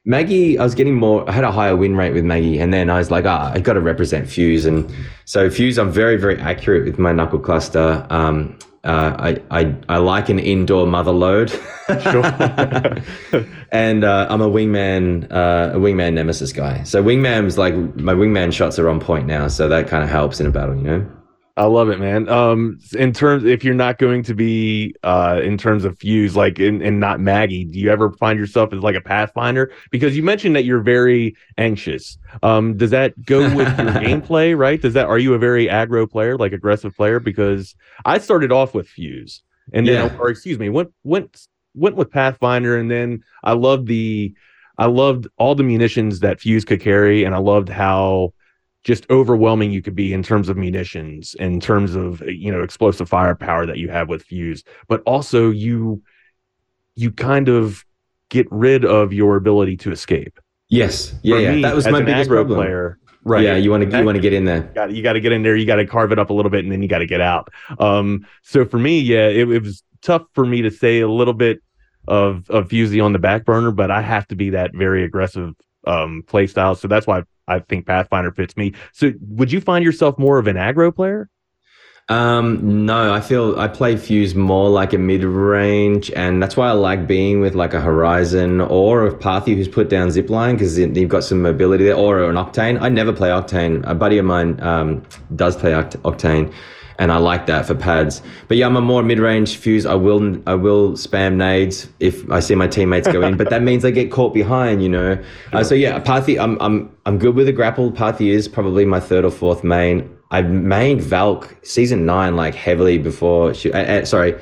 Speaker 5: Maggie, I was getting more. I had a higher win rate with Maggie, and then I was like, ah, I got to represent Fuse, and so Fuse, I'm very, very accurate with my knuckle cluster. Um, uh, I, I, I like an indoor Motherlode, <laughs> and uh, I'm a wingman, uh, a wingman nemesis guy. So wingman's like my wingman shots are on point now, so that kind of helps in a battle, you know.
Speaker 2: I love it, man. Um, in terms, if you're not going to be, uh, in terms of fuse, like in, and not Maggie, do you ever find yourself as like a pathfinder? Because you mentioned that you're very anxious. Um, does that go with your <laughs> gameplay, right? Does that are you a very aggro player, like aggressive player? Because I started off with fuse, and then,
Speaker 5: Yeah.
Speaker 2: or excuse me, went went went with Pathfinder, and then I loved the, I loved all the munitions that fuse could carry, and I loved how just overwhelming you could be in terms of munitions in terms of you know explosive firepower that you have with fuse but also you you kind of get rid of your ability to escape
Speaker 5: Yes, yeah, yeah.
Speaker 2: me,
Speaker 5: that was my biggest problem.
Speaker 2: player right
Speaker 5: Yeah, you want to you want to get in there.
Speaker 2: got you got to get in there you got to carve it up a little bit and then you got to get out um so for me yeah it, it was tough for me to say a little bit of of fusey on the back burner but i have to be that very aggressive um play style so that's why i think pathfinder fits me so would you find yourself more of an aggro player
Speaker 5: Um, no, I feel I play Fuse more like a mid range, and that's why I like being with like a Horizon or a Pathy who's put down Zipline because you've got some mobility there, or an Octane. I never play Octane. A buddy of mine um, does play Oct- Octane, and I like that for pads. But yeah, I'm a more mid range Fuse. I will I will spam nades if I see my teammates go in, but that means I get caught behind, you know. Uh, so yeah, Pathy, I'm I'm I'm good with the grapple. Pathy is probably my third or fourth main. I mained Valk season nine like heavily before. She, uh, uh, sorry,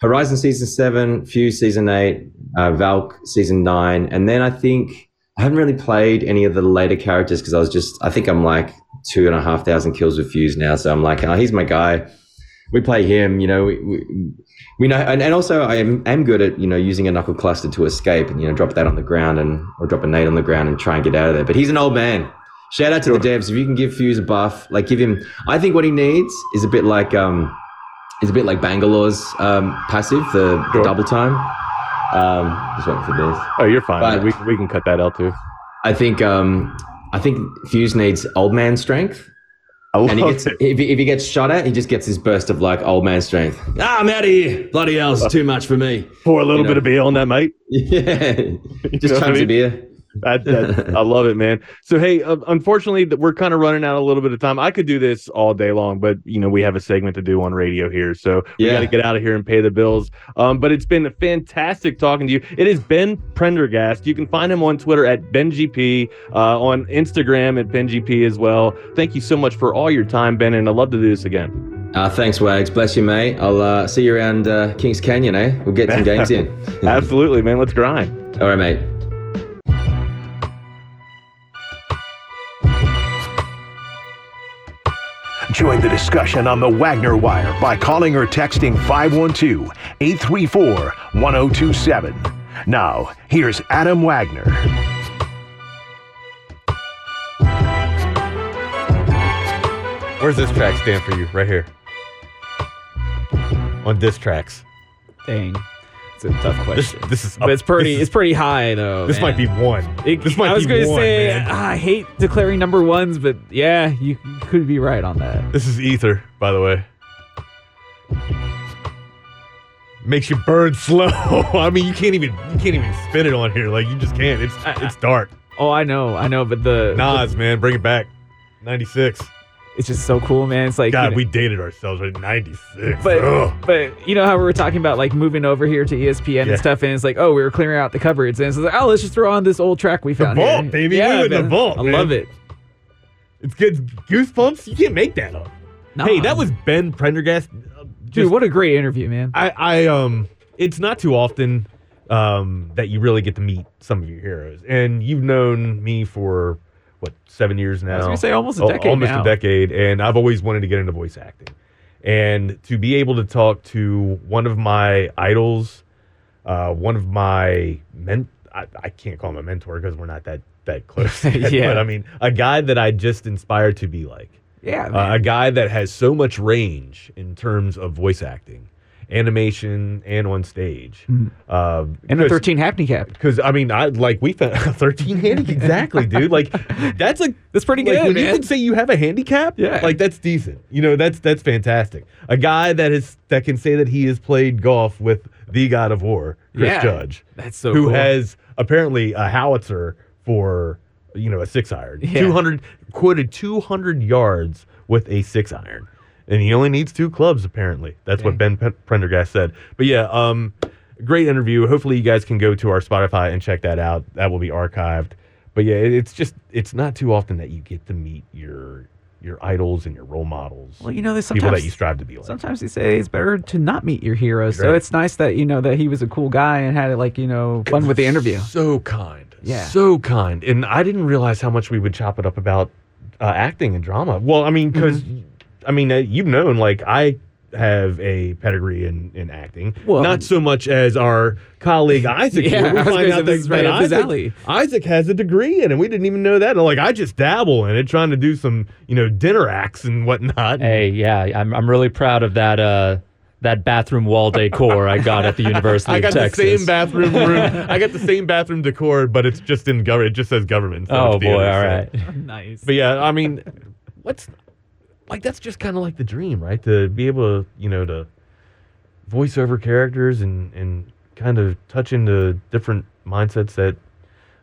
Speaker 5: Horizon season seven, Fuse season eight, uh, Valk season nine, and then I think I haven't really played any of the later characters because I was just I think I'm like two and a half thousand kills with Fuse now, so I'm like, oh, he's my guy. We play him, you know. We, we, we know, and, and also I am, am good at you know using a knuckle cluster to escape and you know drop that on the ground and or drop a nade on the ground and try and get out of there. But he's an old man. Shout out to the devs. If you can give Fuse a buff, like give him, I think what he needs is a bit like um, is a bit like Bangalore's um, passive, the, the double time. Um, just waiting for this.
Speaker 2: Oh, you're fine.
Speaker 5: But-
Speaker 2: we, we can cut that out too.
Speaker 5: I think um, I think Fuse needs old man strength.
Speaker 2: Love
Speaker 5: And he gets
Speaker 2: it.
Speaker 5: if he, if he gets shot at, he just gets his burst of like old man strength. Ah, I'm out of here. Bloody hell, it's too much for me.
Speaker 2: Pour a little
Speaker 5: you know.
Speaker 2: bit of beer on that, mate. <laughs>
Speaker 5: Yeah, <laughs> just
Speaker 2: know I mean?
Speaker 5: of beer.
Speaker 2: That, that, I love it, man. So, hey, uh, unfortunately, we're kind of running out a little bit of time. I could do this all day long, but you know, we have a segment to do on radio here, so we
Speaker 5: Yeah.
Speaker 2: got to get out of here and pay the bills. Um, but it's been fantastic talking to you. It is Ben Prendergast. You can find him on Twitter at BenGP, uh, on Instagram at BenGP as well. Thank you so much for all your time, Ben, and I'd love to do this again.
Speaker 5: Uh, thanks, Wags. Bless you, mate. I'll uh, see you around uh, Kings Canyon, eh? We'll get some <laughs> games in.
Speaker 2: Absolutely, man. Let's grind.
Speaker 5: All right, mate.
Speaker 1: Join the discussion on the Wagner Wire by calling or texting 512 834 1027. Now, here's Adam Wagner.
Speaker 2: Where's this track stand for you? Right here. On disc tracks.
Speaker 3: Dang, it's a tough question.
Speaker 2: this is
Speaker 3: but it's pretty.
Speaker 2: This,
Speaker 3: it's pretty high though.
Speaker 2: this
Speaker 3: man.
Speaker 2: might be one.
Speaker 3: It-
Speaker 2: this might
Speaker 3: I was gonna say
Speaker 2: man.
Speaker 3: ah, I hate declaring number ones, but yeah, you could be right on that.
Speaker 2: This is ether, by the way. Makes you burn slow. <laughs> I mean, you can't even you can't even spin it on here. Like you just can't. It's it's dark.
Speaker 3: Oh, I know, I know, but the
Speaker 2: Nas, man, bring it back. Ninety six.
Speaker 3: It's just so cool, man. It's like you
Speaker 2: God,
Speaker 3: know-
Speaker 2: we dated ourselves ninety six.
Speaker 3: But but you know how we were talking about like moving over here to ESPN
Speaker 2: Yeah.
Speaker 3: and stuff, and it's like oh we were clearing out the cupboards, and it's like oh let's just throw on this old track we found.
Speaker 2: vault,
Speaker 3: here.
Speaker 2: baby.
Speaker 3: Yeah,
Speaker 2: We in the vault,
Speaker 3: I
Speaker 2: man.
Speaker 3: love it.
Speaker 2: it's good. Goosebumps. You can't make that up.
Speaker 3: Nah.
Speaker 2: Hey, that was Ben Prendergast. Uh,
Speaker 3: dude. What a great interview, man.
Speaker 2: I, I um it's not too often um that you really get to meet some of your heroes. And you've known me for what, seven years now?
Speaker 3: was gonna say almost a decade
Speaker 2: Almost
Speaker 3: now.
Speaker 2: a decade. And I've always wanted to get into voice acting. And to be able to talk to one of my idols, uh, one of my men I, I can't call him a mentor because we're not that that close. <laughs> yet,
Speaker 3: Yeah.
Speaker 2: But I mean, a guy that I just inspired to be like
Speaker 3: yeah,
Speaker 2: uh, a guy that has so much range in terms of voice acting, animation, and on stage. Uh,
Speaker 3: and a 13 handicap.
Speaker 2: Because I mean, I like we found <laughs> thirteen <laughs> handicap exactly, dude. Like that's a
Speaker 3: That's pretty
Speaker 2: like,
Speaker 3: good,
Speaker 2: you
Speaker 3: man.
Speaker 2: can say you have a handicap,
Speaker 3: Yeah.
Speaker 2: like that's decent. You know, that's that's fantastic. A guy that is that can say that he has played golf with the God of War, Chris
Speaker 3: Yeah.
Speaker 2: Judge,
Speaker 3: That's so
Speaker 2: who
Speaker 3: cool.
Speaker 2: has apparently a howitzer for you know a six iron,
Speaker 3: Yeah.
Speaker 2: two hundred quoted two hundred yards with a six iron, and he only needs two clubs apparently. That's what Ben P- Prendergast said. But yeah, um, great interview. Hopefully you guys can go to our Spotify and check that out. That will be archived. But yeah, it- it's just it's not too often that you get to meet your your idols and your role models.
Speaker 3: Well, you know, there's
Speaker 2: some
Speaker 3: people
Speaker 2: that you strive to be like.
Speaker 3: Sometimes they say it's better to not meet your heroes. So it's nice that you know that he was a cool guy and had like you know fun with the interview.
Speaker 2: So kind.
Speaker 3: Yeah.
Speaker 2: So kind. And I didn't realize how much we would chop it up about uh, acting and drama. Well, I mean, because,
Speaker 3: Mm-hmm.
Speaker 2: I mean, uh, you've known, like, I have a pedigree in, in acting.
Speaker 3: Well-
Speaker 2: Not so much as our colleague <laughs> Isaac.
Speaker 3: Yeah,
Speaker 2: here. We
Speaker 3: I
Speaker 2: find out
Speaker 3: this
Speaker 2: that-
Speaker 3: is right
Speaker 2: that Isaac. Isaac has a degree in it. We didn't even know that. And, like, I just dabble in it, trying to do some, you know, dinner acts and whatnot.
Speaker 4: Hey, yeah, I'm I'm really proud of that uh that bathroom wall decor I got at the University <laughs>
Speaker 2: I got the same bathroom room. I got the same bathroom decor, but it's just in government. It just says government. instead of
Speaker 4: Oh boy,
Speaker 2: theater,
Speaker 4: all
Speaker 2: so-
Speaker 4: right. <laughs>
Speaker 3: nice.
Speaker 2: But yeah, I mean, what's like that's just kind of like the dream, right? To be able to, you know, to voice over characters and and kind of touch into different mindsets that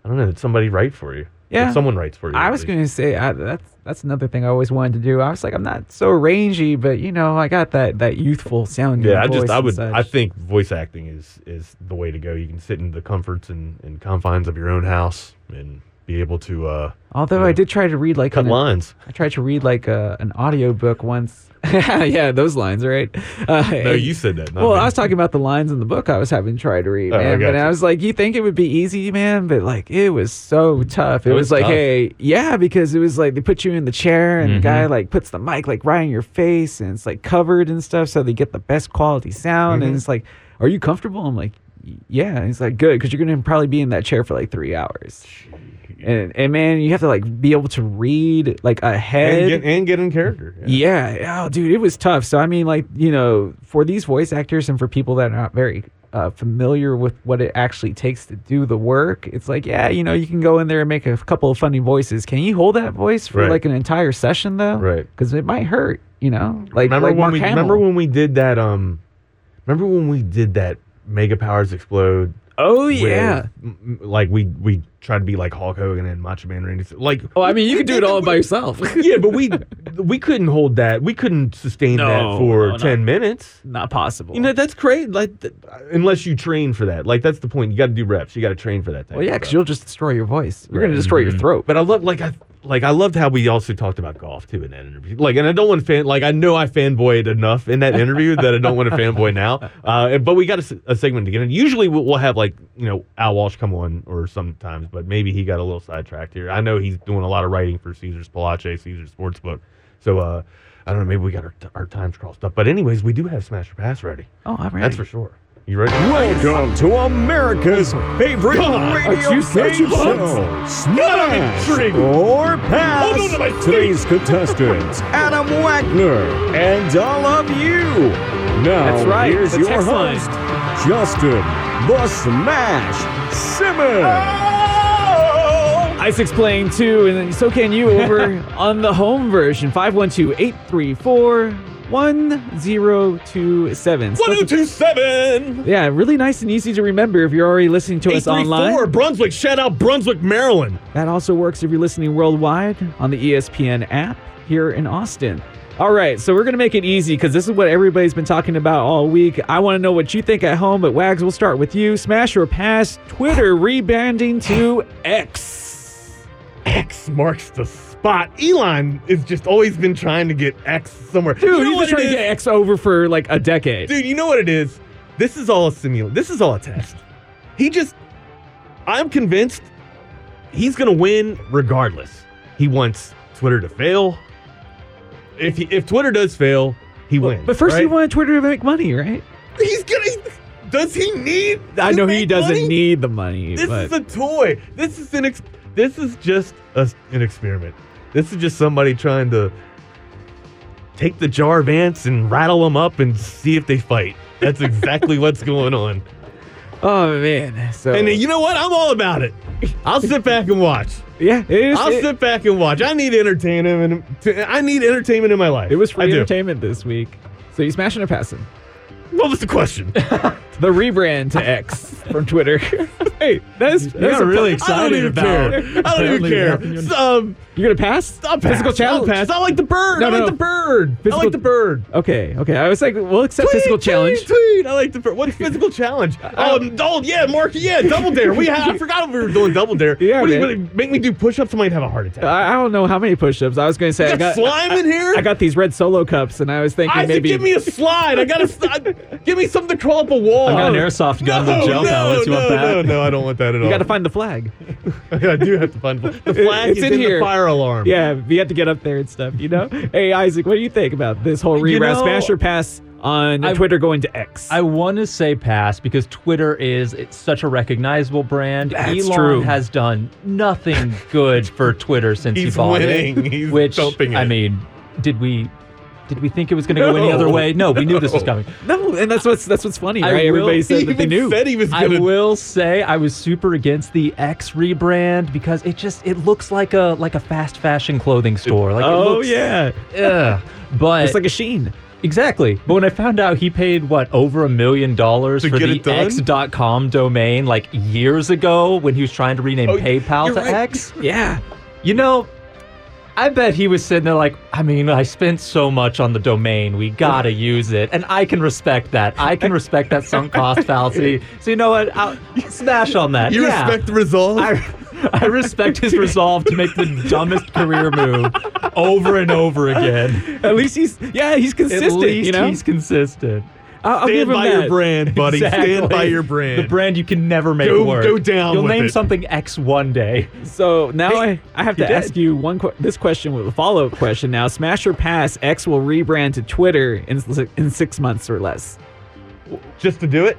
Speaker 2: I don't know that somebody write for you.
Speaker 3: Yeah.
Speaker 2: That someone writes for you.
Speaker 3: I was going to say I, that's that's another thing I always wanted to do. I was like, I'm not so rangy, but you know, I got that that youthful sound.
Speaker 2: Yeah, I just I would
Speaker 3: such.
Speaker 2: I think voice acting is is the way to go. You can sit in the comforts and, and confines of your own house and be able to uh,
Speaker 3: Although
Speaker 2: yeah.
Speaker 3: I did try to read like
Speaker 2: cut
Speaker 3: an,
Speaker 2: lines.
Speaker 3: I tried to read like a, an audio book once. <laughs> yeah, those lines, right? <laughs> Uh,
Speaker 2: No, you said that.
Speaker 3: Well,
Speaker 2: me.
Speaker 3: I was talking about the lines in the book I was having tried to read,
Speaker 2: Oh, I
Speaker 3: man. But
Speaker 2: gotcha.
Speaker 3: I was like, you think it would be easy, man? But like, it was so tough. It,
Speaker 2: It
Speaker 3: was,
Speaker 2: was
Speaker 3: like,
Speaker 2: tough.
Speaker 3: hey, yeah, because it was like they put you in the chair and the
Speaker 2: Mm-hmm.
Speaker 3: guy like puts the mic like right in your face and it's like covered and stuff, so they get the best quality sound.
Speaker 2: Mm-hmm.
Speaker 3: And it's like, are you comfortable? I'm like, yeah. And he's like, good, because you're gonna probably be in that chair for like three hours. And, and man, you have to like be able to read like ahead.
Speaker 2: and get and get in character.
Speaker 3: Yeah. Oh, dude, it was tough. So I mean, like you know, for these voice actors and for people that are not very uh, familiar with what it actually takes to do the work, it's like, yeah, you know, you can go in there and make a couple of funny voices. Can you hold that voice for
Speaker 2: Right.
Speaker 3: like an entire session though?
Speaker 2: Right.
Speaker 3: Because it might hurt. You know, like
Speaker 2: remember
Speaker 3: like
Speaker 2: when
Speaker 3: Mark
Speaker 2: we
Speaker 3: Hamill.
Speaker 2: remember when we did that um remember when we did that mega powers explode
Speaker 3: Oh yeah.
Speaker 2: like we we tried to be like Hulk Hogan and Macho Man Randy Sa- like
Speaker 3: Oh, I mean, you could do it all by yourself. <laughs>
Speaker 2: yeah but we we couldn't hold that we couldn't sustain
Speaker 3: No,
Speaker 2: that for
Speaker 3: no, no.
Speaker 2: 10 minutes
Speaker 3: Not possible.
Speaker 2: you know that's crazy. like th- unless you train for that like that's the point you got to do reps you got to train for that type
Speaker 3: well, yeah, because you'll just destroy your voice. You're
Speaker 2: Right.
Speaker 3: gonna destroy your
Speaker 2: Mhm.
Speaker 3: throat.
Speaker 2: But I love like I like I loved how we also talked about golf too in that interview. Like, and I don't want to fan like I know I fanboyed enough in that interview that I don't want to fanboy now. <laughs> Uh, but we got a segment to get in. Usually we'll, we'll have like you know Al Walsh come on or sometimes, but maybe he got a little sidetracked here. I know he's doing a lot of writing for Caesar's Palace, Caesar's Sportsbook. So uh, I don't know. Maybe we got our, our times crossed up. But anyways, we do have Smash or Pass ready.
Speaker 3: Oh, I'm ready.
Speaker 2: That's for sure. You ready?
Speaker 6: Welcome to America's favorite radio
Speaker 3: you
Speaker 6: game show, Smash or Pass.
Speaker 2: Hold on to
Speaker 6: Today's contestants, Adam Wagner and all of you. Now,
Speaker 3: That's right,
Speaker 6: here's your host, Justin the Smash Simmons. Oh!
Speaker 3: Isaac's playing too, and so can you over <laughs> on the home version 512 834 1027.
Speaker 2: 1027.
Speaker 3: Yeah, really nice and easy to remember if you're already listening to us online.
Speaker 2: 834 Brunswick. Shout out Brunswick, Maryland.
Speaker 3: That also works if you're listening worldwide on the ESPN app here in Austin. All right, so we're going to make it easy because this is what everybody's been talking about all week. I want to know what you think at home, but Wags, we'll start with you. Smash or pass Twitter rebanding to X.
Speaker 2: X marks the spot. Elon has just always been trying to get X somewhere.
Speaker 3: Dude,
Speaker 2: You know
Speaker 3: he's been trying to get X over for like a decade.
Speaker 2: Dude, you know what it is? This is all a simulation. This is all a test. He just, I'm convinced he's going to win regardless. He wants Twitter to fail. If, he, if Twitter does fail, he wins.
Speaker 3: But first, he
Speaker 2: right?
Speaker 3: wanted Twitter to make money, right?
Speaker 2: He's gonna. Does he need?
Speaker 3: I know he doesn't
Speaker 2: money?
Speaker 3: need the money,
Speaker 2: This
Speaker 3: but
Speaker 2: is a toy. This is an. Ex- this is just a, an experiment. This is just somebody trying to take the jar of ants and rattle them up and see if they fight. That's exactly what's going on. <laughs>
Speaker 3: oh man, so
Speaker 2: And you know what? I'm all about it. I'll sit back and watch. <laughs>
Speaker 3: yeah, it is.
Speaker 2: I'll
Speaker 3: it,
Speaker 2: sit back and watch. I need entertainment. I need entertainment in my life.
Speaker 3: it was
Speaker 2: I
Speaker 3: free
Speaker 2: do.
Speaker 3: entertainment this week. So you smashing or passing?
Speaker 2: What was the question? <laughs>
Speaker 3: The rebrand to X from Twitter. <laughs> hey, that's, that's a
Speaker 4: really
Speaker 3: pu-
Speaker 2: I don't even
Speaker 4: about
Speaker 2: care. I don't even care. Um,
Speaker 3: You're gonna pass?
Speaker 2: I'll pass.
Speaker 3: Physical challenge.
Speaker 2: I'll pass. I like the bird.
Speaker 3: No,
Speaker 2: I like
Speaker 3: no.
Speaker 2: the bird. I
Speaker 3: Physical-
Speaker 2: like the bird.
Speaker 3: Okay, okay. I was like, we'll accept physical
Speaker 2: Tweet,
Speaker 3: challenge.
Speaker 2: Tweet. I like the bird. What <laughs> physical challenge? Oh, oh yeah, Mark. Yeah, double dare. We had. I <laughs> forgot we were doing double dare.
Speaker 3: Yeah,
Speaker 2: What, do you
Speaker 3: man.
Speaker 2: really make me do push-ups? I might have a heart attack.
Speaker 3: I, I don't know how many push-ups. I was gonna say I
Speaker 2: got
Speaker 3: got
Speaker 2: slime in here.
Speaker 3: I got these red solo cups, and I was thinking
Speaker 2: Isaac,
Speaker 3: maybe
Speaker 2: give me a slide. I got to give me something to crawl up a wall.
Speaker 4: I got an airsoft gun
Speaker 2: no,
Speaker 4: with gel
Speaker 2: no,
Speaker 4: pellets. You
Speaker 2: no,
Speaker 4: want that?
Speaker 2: no, no, I don't want that at all.
Speaker 3: you got to find the flag. <laughs>
Speaker 2: I do have to find the the flag.
Speaker 3: It's
Speaker 2: is
Speaker 3: in
Speaker 2: in,
Speaker 3: here.
Speaker 2: the fire alarm.
Speaker 3: Yeah, you have to get up there and stuff. You know. <laughs> hey, Isaac, what do you think about this whole
Speaker 4: You
Speaker 3: rebrand?
Speaker 4: know,
Speaker 3: Smash or pass on
Speaker 4: I-
Speaker 3: Twitter going to X?
Speaker 4: I want to say pass because Twitter is it's such a recognizable brand.
Speaker 3: That's
Speaker 4: Elon
Speaker 3: true.
Speaker 4: has done nothing good for Twitter since
Speaker 2: He's
Speaker 4: he bought
Speaker 2: winning.
Speaker 4: it.
Speaker 2: He's
Speaker 4: which
Speaker 2: dumping
Speaker 4: I mean, did we did we think it was going to go any other way? No, we knew this was coming.
Speaker 3: no, and that's what's that's what's funny,
Speaker 4: I
Speaker 3: right?
Speaker 4: will-
Speaker 3: Everybody said that they <laughs> knew.
Speaker 2: said he was
Speaker 4: I
Speaker 2: gonna.
Speaker 4: will <laughs> say I was super against the X rebrand because it just it looks like a like a fast fashion clothing store. Like it
Speaker 3: oh
Speaker 4: looks,
Speaker 3: yeah,
Speaker 4: ugh. but
Speaker 3: it's like a Shein.
Speaker 4: Exactly. But when I found out he paid what over a million dollars for the? X.com domain like years ago when he was trying to rename
Speaker 2: Oh,
Speaker 4: PayPal to
Speaker 2: right.
Speaker 4: X,
Speaker 3: Yeah.
Speaker 4: you know, I bet he was sitting there like, I mean, I spent so much on the domain, we gotta use it, and I can respect that. I can respect that sunk cost fallacy. <laughs> So you know what? I'll smash on that.
Speaker 2: You
Speaker 4: yeah.
Speaker 2: respect the resolve.
Speaker 4: I, I respect his resolve to make the dumbest career move over and over again.
Speaker 3: At least he's yeah he's consistent.
Speaker 4: At least
Speaker 3: you know,
Speaker 4: he's consistent.
Speaker 3: I'll, I'll give
Speaker 2: Stand
Speaker 3: him
Speaker 2: by
Speaker 3: that.
Speaker 2: your brand, buddy. Stand by your brand.
Speaker 4: The brand you can never make
Speaker 2: Go-
Speaker 4: work.
Speaker 2: go down
Speaker 4: You'll
Speaker 2: with
Speaker 4: name
Speaker 2: it.
Speaker 4: something X one day.
Speaker 3: So now I, I have to
Speaker 4: did.
Speaker 3: ask you one que- this question with a follow up question. Now, Smash or Pass X will rebrand to Twitter in in six months or less.
Speaker 2: Just to do it.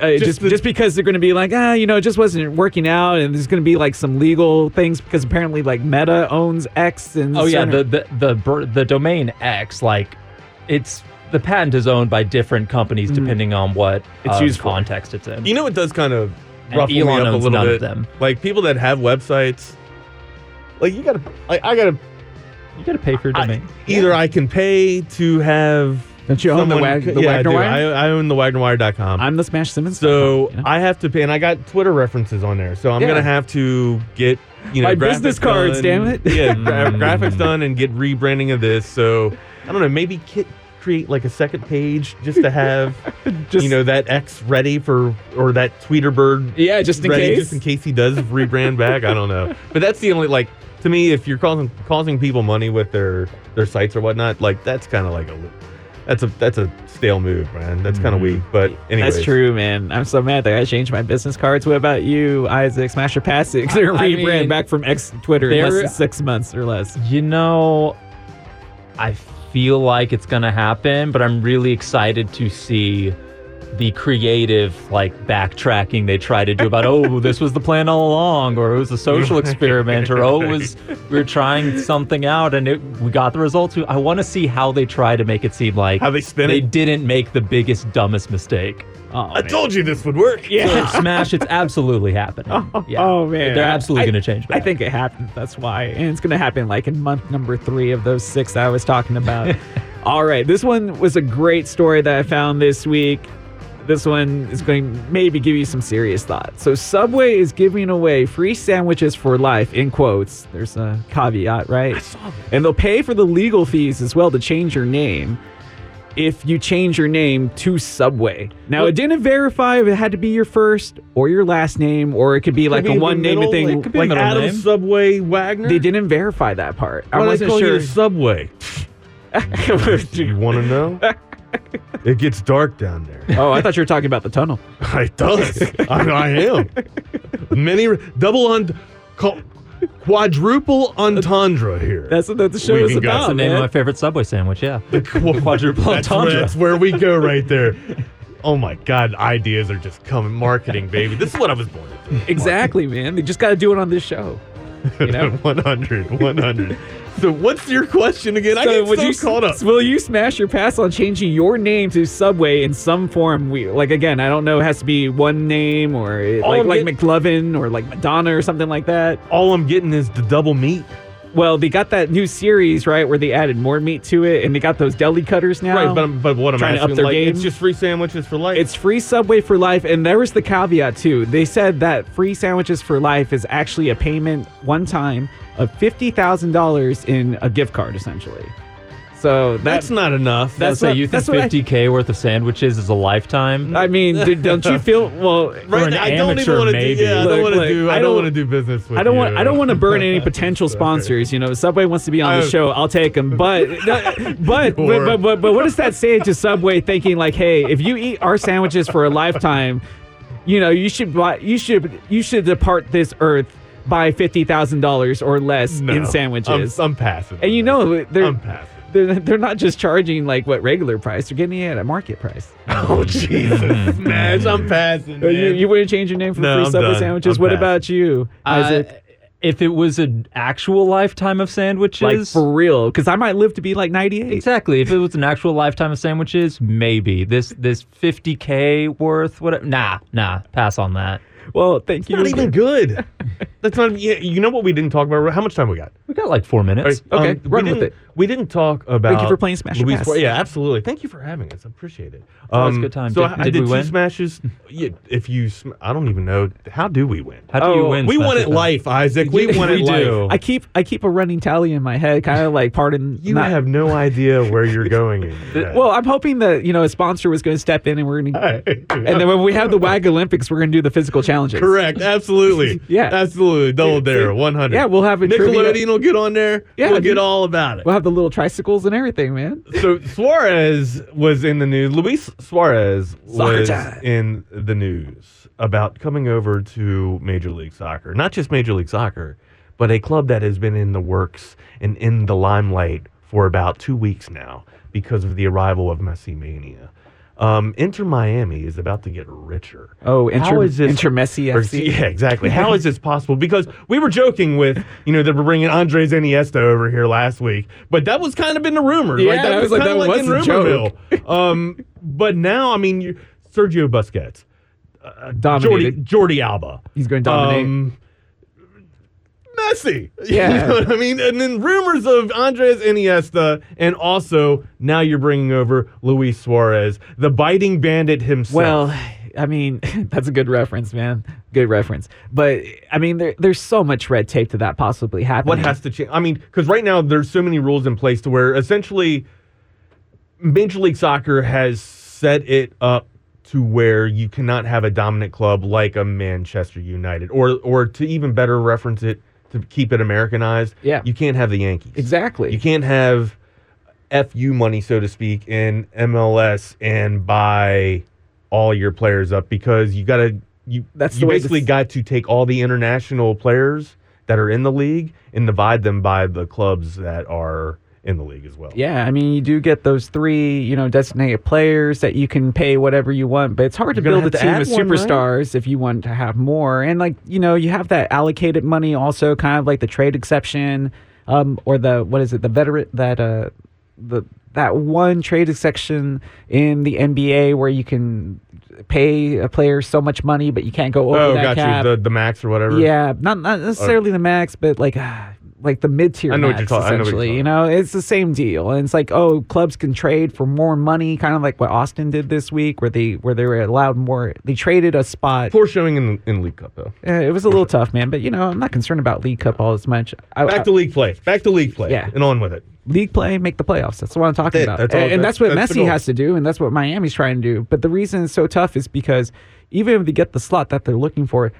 Speaker 3: Uh,
Speaker 2: Just
Speaker 3: just
Speaker 2: the-
Speaker 3: just because they're going to be like ah you know it just wasn't working out and there's going to be like some legal things because apparently like Meta owns X and
Speaker 4: Oh yeah, the the the the domain X like it's the patent is owned by different companies depending on what
Speaker 3: It's
Speaker 4: um,
Speaker 3: used for.
Speaker 4: context it's in.
Speaker 2: You know, it does kind of
Speaker 4: And
Speaker 2: ruffle me
Speaker 4: Elon
Speaker 2: up a
Speaker 4: owns
Speaker 2: little
Speaker 4: none of
Speaker 2: bit.
Speaker 4: them.
Speaker 2: Like people that have websites, like you gotta, like I gotta.
Speaker 4: You got to pay for your
Speaker 2: I-
Speaker 4: domain.
Speaker 2: either I can pay to have.
Speaker 3: Don't you own the,
Speaker 2: someone-
Speaker 3: Wag- the
Speaker 2: yeah, I,
Speaker 3: Wagner
Speaker 2: do.
Speaker 3: Wire?
Speaker 2: I, I own the WagnerWire.com.
Speaker 3: I'm the Smash Simmons.
Speaker 2: so
Speaker 3: you know?
Speaker 2: I have to pay, and I got Twitter references on there. So I'm
Speaker 3: Yeah.
Speaker 2: gonna have to get you know
Speaker 3: My
Speaker 2: graphics
Speaker 3: business cards,
Speaker 2: done.
Speaker 3: damn it.
Speaker 2: Yeah, gra- <laughs> graphics done and get rebranding of this. So I don't know, maybe ki- create like a second page just to have
Speaker 3: Just- <laughs>
Speaker 2: you know that X ready for or that Tweeterbird
Speaker 3: yeah, just in
Speaker 2: ready
Speaker 3: case.
Speaker 2: just in case he does rebrand back. I don't know, <laughs> but that's the only like to me if you're causing causing people money with their their sites or whatnot, like that's kind of like a that's a that's a stale move, man. That's kind of weak. But anyway,
Speaker 3: Mm-hmm. That's true, man. I'm so mad that I changed my business cards. What about you, Isaac? Smash or pass it? They're
Speaker 4: I
Speaker 3: rebrand
Speaker 4: mean,
Speaker 3: back from X Twitter in less than six months or less.
Speaker 4: You know, I feel like it's going to happen, but I'm really excited to see the creative like backtracking they try to do about oh <laughs> this was the plan all along or it was a social experiment or oh it was we were trying something out and it, we got the results i want to see how they try to make it seem like
Speaker 2: How they spin
Speaker 4: they
Speaker 2: it?
Speaker 4: didn't make the biggest dumbest mistake
Speaker 3: Oh,
Speaker 2: I told you this would work.
Speaker 4: so smash it's absolutely happening <laughs> oh, yeah.
Speaker 3: oh, man.
Speaker 4: they're absolutely going to change
Speaker 3: I think it happened. That's why. And it's going to happen like in month number three of those six I was talking about. <laughs> All right. This one was a great story that I found this week. This one is going to maybe give you some serious thought. So, Subway is giving away free sandwiches for life, in quotes. There's a caveat, right? And they'll pay for the legal fees as well to change your name if you change your name to Subway. Now, it didn't verify if it had to be your first or your last name, or it could be like
Speaker 2: Could be
Speaker 3: a one name
Speaker 2: middle,
Speaker 3: thing.
Speaker 2: like,
Speaker 4: be
Speaker 2: like
Speaker 4: middle
Speaker 2: Adam
Speaker 4: name.
Speaker 2: Subway Wagner.
Speaker 3: They didn't verify that part. I
Speaker 2: Why do
Speaker 3: wasn't
Speaker 2: call
Speaker 3: sure. <laughs> <laughs>
Speaker 2: you Subway? Do you want to know? <laughs> it gets dark down there. <laughs>
Speaker 3: oh, I thought you were talking about the tunnel. <laughs>
Speaker 2: It does. I, I am. Many double on quadruple entendre here.
Speaker 3: That's what the show
Speaker 2: We
Speaker 3: is
Speaker 2: can go-
Speaker 3: about.
Speaker 4: that's the name
Speaker 3: man.
Speaker 4: of my favorite subway sandwich yeah
Speaker 2: Qu-
Speaker 4: Quadruple
Speaker 2: that's,
Speaker 4: entendre.
Speaker 2: That's where we go right there. Oh my God, ideas are just coming. Marketing, baby. This is what I was born to do.
Speaker 3: Exactly, man. They just got to do it on this show. You know. <laughs>
Speaker 2: 100, 100. So what's your question again? I get
Speaker 3: would
Speaker 2: so
Speaker 3: you
Speaker 2: caught up.
Speaker 3: will you smash your pass on changing your name to Subway in some form? We like again, I don't know. It has to be one name or
Speaker 2: All
Speaker 3: like
Speaker 2: I'm
Speaker 3: like
Speaker 2: get-
Speaker 3: McLovin or like Madonna or something like that.
Speaker 2: All I'm getting is the double meat.
Speaker 3: Well, they got that new series right where they added more meat to it, and they got those deli cutters now.
Speaker 2: Right, but, but what I'm
Speaker 3: Trying to
Speaker 2: asking,
Speaker 3: up their
Speaker 2: like,
Speaker 3: game.
Speaker 2: it's just free sandwiches for life.
Speaker 3: It's free Subway for life, and there was the caveat too. They said that free sandwiches for life is actually a payment one time of fifty thousand dollars in a gift card, essentially. So
Speaker 2: that's
Speaker 3: that's
Speaker 2: not enough.
Speaker 3: That's
Speaker 4: That's say
Speaker 3: what-
Speaker 4: you think
Speaker 3: I-
Speaker 4: 50k worth of sandwiches is a lifetime.
Speaker 3: I mean, d- don't you feel well? <laughs>
Speaker 2: right.
Speaker 4: an
Speaker 2: I don't even
Speaker 4: amateur,
Speaker 2: want to do.
Speaker 4: maybe.
Speaker 2: Yeah, I don't want to do. I,
Speaker 3: I
Speaker 2: don't
Speaker 3: don't-
Speaker 2: want to do business with
Speaker 3: I don't
Speaker 2: you.
Speaker 3: want. I don't want to burn any <laughs> potential sponsors. You know, Subway wants to be on the show. I'll take them. <laughs> But, but, but, but, but, but, what does that say to Subway? Thinking like, hey, if you eat our sandwiches for a lifetime, you know, you should buy. You should. You should depart this earth by fifty thousand dollars or less
Speaker 2: No,
Speaker 3: in sandwiches.
Speaker 2: I'm, I'm passing.
Speaker 3: and you know, they're
Speaker 2: I'm passing.
Speaker 3: They're they're not just charging like what regular price. They're getting it at a market price.
Speaker 2: Oh <laughs> Jesus, <laughs> man! I'm passing.
Speaker 3: Uh, You,
Speaker 2: man.
Speaker 3: you wouldn't change your name for
Speaker 2: No,
Speaker 3: free
Speaker 2: I'm
Speaker 3: Subway
Speaker 2: done.
Speaker 3: sandwiches.
Speaker 2: I'm
Speaker 3: what
Speaker 2: passing.
Speaker 3: about you, Isaac?
Speaker 4: Uh, if it was an actual lifetime of sandwiches,
Speaker 3: like for real? Because I might live to be like ninety eight.
Speaker 4: exactly. If it was an actual lifetime of sandwiches, maybe this this 50k worth. What? Nah, nah. Pass on that.
Speaker 3: Well, thank you.
Speaker 2: not even good. <laughs> That's not. Yeah, you know what we didn't talk about? How much time we got?
Speaker 4: We got like four minutes.
Speaker 2: All
Speaker 3: Okay,
Speaker 2: um,
Speaker 3: run with it.
Speaker 2: We didn't talk about.
Speaker 3: Thank you for playing Smash or
Speaker 2: Luis
Speaker 3: Pass.
Speaker 2: Suarez. Yeah, absolutely. Thank you for having us. I appreciate it. Um,
Speaker 4: always a good time.
Speaker 2: So
Speaker 4: Did-
Speaker 2: I, I
Speaker 4: did
Speaker 2: did
Speaker 4: we
Speaker 2: two
Speaker 4: win?
Speaker 2: smashes. <laughs> yeah, if you, sm- I don't even know. How do we win?
Speaker 4: How do you
Speaker 3: Oh,
Speaker 4: win?
Speaker 2: we won
Speaker 4: Smash
Speaker 2: at
Speaker 4: Pass?
Speaker 2: life, Isaac. We won <laughs> at
Speaker 4: We
Speaker 2: life.
Speaker 4: do.
Speaker 3: I keep I keep a running tally in my head, kind of like pardon. <laughs>
Speaker 2: You
Speaker 3: not-
Speaker 2: have no idea where you're going. In.
Speaker 3: Well, I'm hoping that you know a sponsor was going to step in and we're going to. And then when we have the WAG Olympics, we're going to do the physical challenges.
Speaker 2: Correct. Absolutely.
Speaker 3: Yeah.
Speaker 2: Absolutely. Double dare. 100.
Speaker 3: Yeah, we'll have a trivia-
Speaker 2: Nickelodeon will get on there.
Speaker 3: Yeah,
Speaker 2: We'll get all about it.
Speaker 3: We'll have the little tricycles and everything, man.
Speaker 2: so Suarez was in the news. Luis Suarez
Speaker 3: Soccer
Speaker 2: was
Speaker 3: time.
Speaker 2: in the news about coming over to Major League Soccer. Not just Major League Soccer, but a club that has been in the works and in the limelight for about two weeks now because of the arrival of Messi Mania. Um, Inter Miami is about to get richer.
Speaker 3: Oh,
Speaker 2: How
Speaker 3: Inter,
Speaker 2: is this-
Speaker 3: Inter Messi
Speaker 2: or-
Speaker 3: FC.
Speaker 2: yeah, exactly. <laughs> How is this possible? Because we were joking with, you know, that we're bringing Andres Iniesta over here last week, but that was kind of in the rumors.
Speaker 3: Yeah,
Speaker 2: right?
Speaker 3: I was like,
Speaker 2: kinda
Speaker 3: that
Speaker 2: in
Speaker 3: was a joke.
Speaker 2: Rumorville. <laughs> um, but now, I mean, Sergio Busquets, uh, Jordi. Jordi Alba,
Speaker 3: He's going to dominate.
Speaker 2: um, Messi. <laughs>
Speaker 3: Yeah.
Speaker 2: you know what I mean? And then rumors of Andres Iniesta, and also now you're bringing over Luis Suarez, the biting bandit himself.
Speaker 3: Well, I mean, <laughs> that's a good reference, man. Good reference. But I mean, there, there's so much red tape to that possibly happening.
Speaker 2: What has to change? I mean, because right now there's so many rules in place to where essentially Major League Soccer has set it up to where you cannot have a dominant club like a Manchester United, or or to even better reference it to keep it Americanized.
Speaker 3: Yeah.
Speaker 2: you can't have the Yankees.
Speaker 3: exactly?
Speaker 2: You can't have fu money, so to speak, in MLS and buy all your players up because you got to you.
Speaker 3: That's the
Speaker 2: you
Speaker 3: way
Speaker 2: basically got to take all the international players that are in the league and divide them by the clubs that are in the league as well.
Speaker 3: Yeah, I mean, you do get those three, you know, designated players that you can pay whatever you want, but it's hard to build a
Speaker 2: to
Speaker 3: team of
Speaker 2: one, right?
Speaker 3: superstars if you want to have more. And like, you know, you have that allocated money also, kind of like the trade exception, um, or the what is it, the veteran that uh, the that one trade exception in the NBA where you can pay a player so much money, but you can't go over
Speaker 2: Oh,
Speaker 3: that
Speaker 2: got
Speaker 3: cap.
Speaker 2: you. The the max or whatever.
Speaker 3: Yeah, not not necessarily the max, but like ah, like the mid tier
Speaker 2: I know what you're talking- I know what you're
Speaker 3: essentially, you know, it's the same deal, and it's like oh, clubs can trade for more money, kind of like what Austin did this week, where they where they were allowed more. They traded a spot.
Speaker 2: Poor showing in in League Cup though.
Speaker 3: Uh, it was a little tough, man, but you know, I'm not concerned about League Cup all as much. I,
Speaker 2: Back to league play. Back to league play.
Speaker 3: Yeah.
Speaker 2: and on with it.
Speaker 3: league play, make the playoffs. That's what I'm talking
Speaker 2: it.
Speaker 3: about.
Speaker 2: That's all-
Speaker 3: and, and
Speaker 2: that's-
Speaker 3: that's what
Speaker 2: that's
Speaker 3: Messi has to do, and that's what Miami's trying to do. But the reason it's so tough is because even if they get the slot that they're looking for,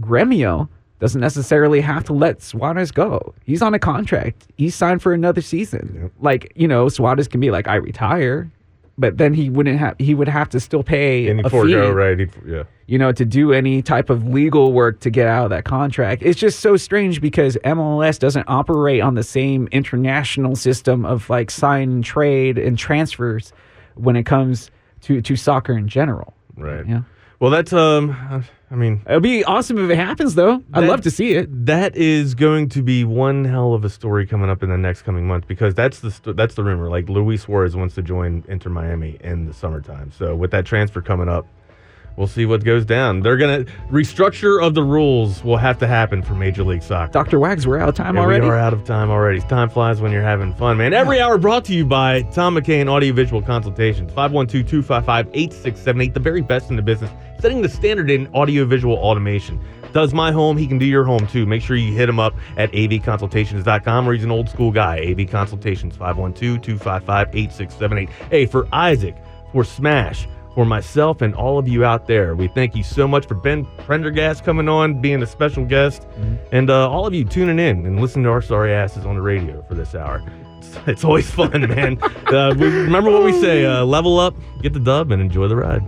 Speaker 3: Gremio doesn't necessarily have to let Suarez go. He's on a contract. He's signed for another season. Like, you know, Suarez can be like, I retire. But then he wouldn't have. He would have to still pay
Speaker 2: And
Speaker 3: a
Speaker 2: before
Speaker 3: fee
Speaker 2: go right. he'd- Yeah.
Speaker 3: you know, to do any type of legal work to get out of that contract. It's just so strange because MLS doesn't operate on the same international system of like sign and trade and transfers when it comes to, to soccer in general.
Speaker 2: Right.
Speaker 3: Yeah.
Speaker 2: Well, that's um. I mean,
Speaker 3: It'll be awesome if it happens though. I'd
Speaker 2: That-
Speaker 3: love to see it.
Speaker 2: That is going to be one hell of a story coming up in the next coming month because that's the st- that's the rumor. Like Luis Suarez wants to join Inter Miami in the summertime. So with that transfer coming up, we'll see what goes down. They're gonna restructure of the rules will have to happen for Major League Soccer.
Speaker 3: Dr. Wags, we're out of time
Speaker 2: Yeah,
Speaker 3: already.
Speaker 2: We are out of time already. Time flies when you're having fun, man. Every hour brought to you by Tom McCain Audiovisual Consultations. 512-255-8678. The very best in the business. Setting the standard in audiovisual automation. Does my home, he can do your home too. Make sure you hit him up at avconsultations.com or he's an old school guy. AV Consultations, 512-255-8678. Hey, for Isaac, for Smash, for myself and all of you out there, we thank you so much for Ben Prendergast coming on, being a special guest, and uh, all of you tuning in and listening to our sorry asses on the radio for this hour. It's, it's always fun, <laughs> man. Uh, we, remember what we say: uh, level up, get the dub, and enjoy the ride.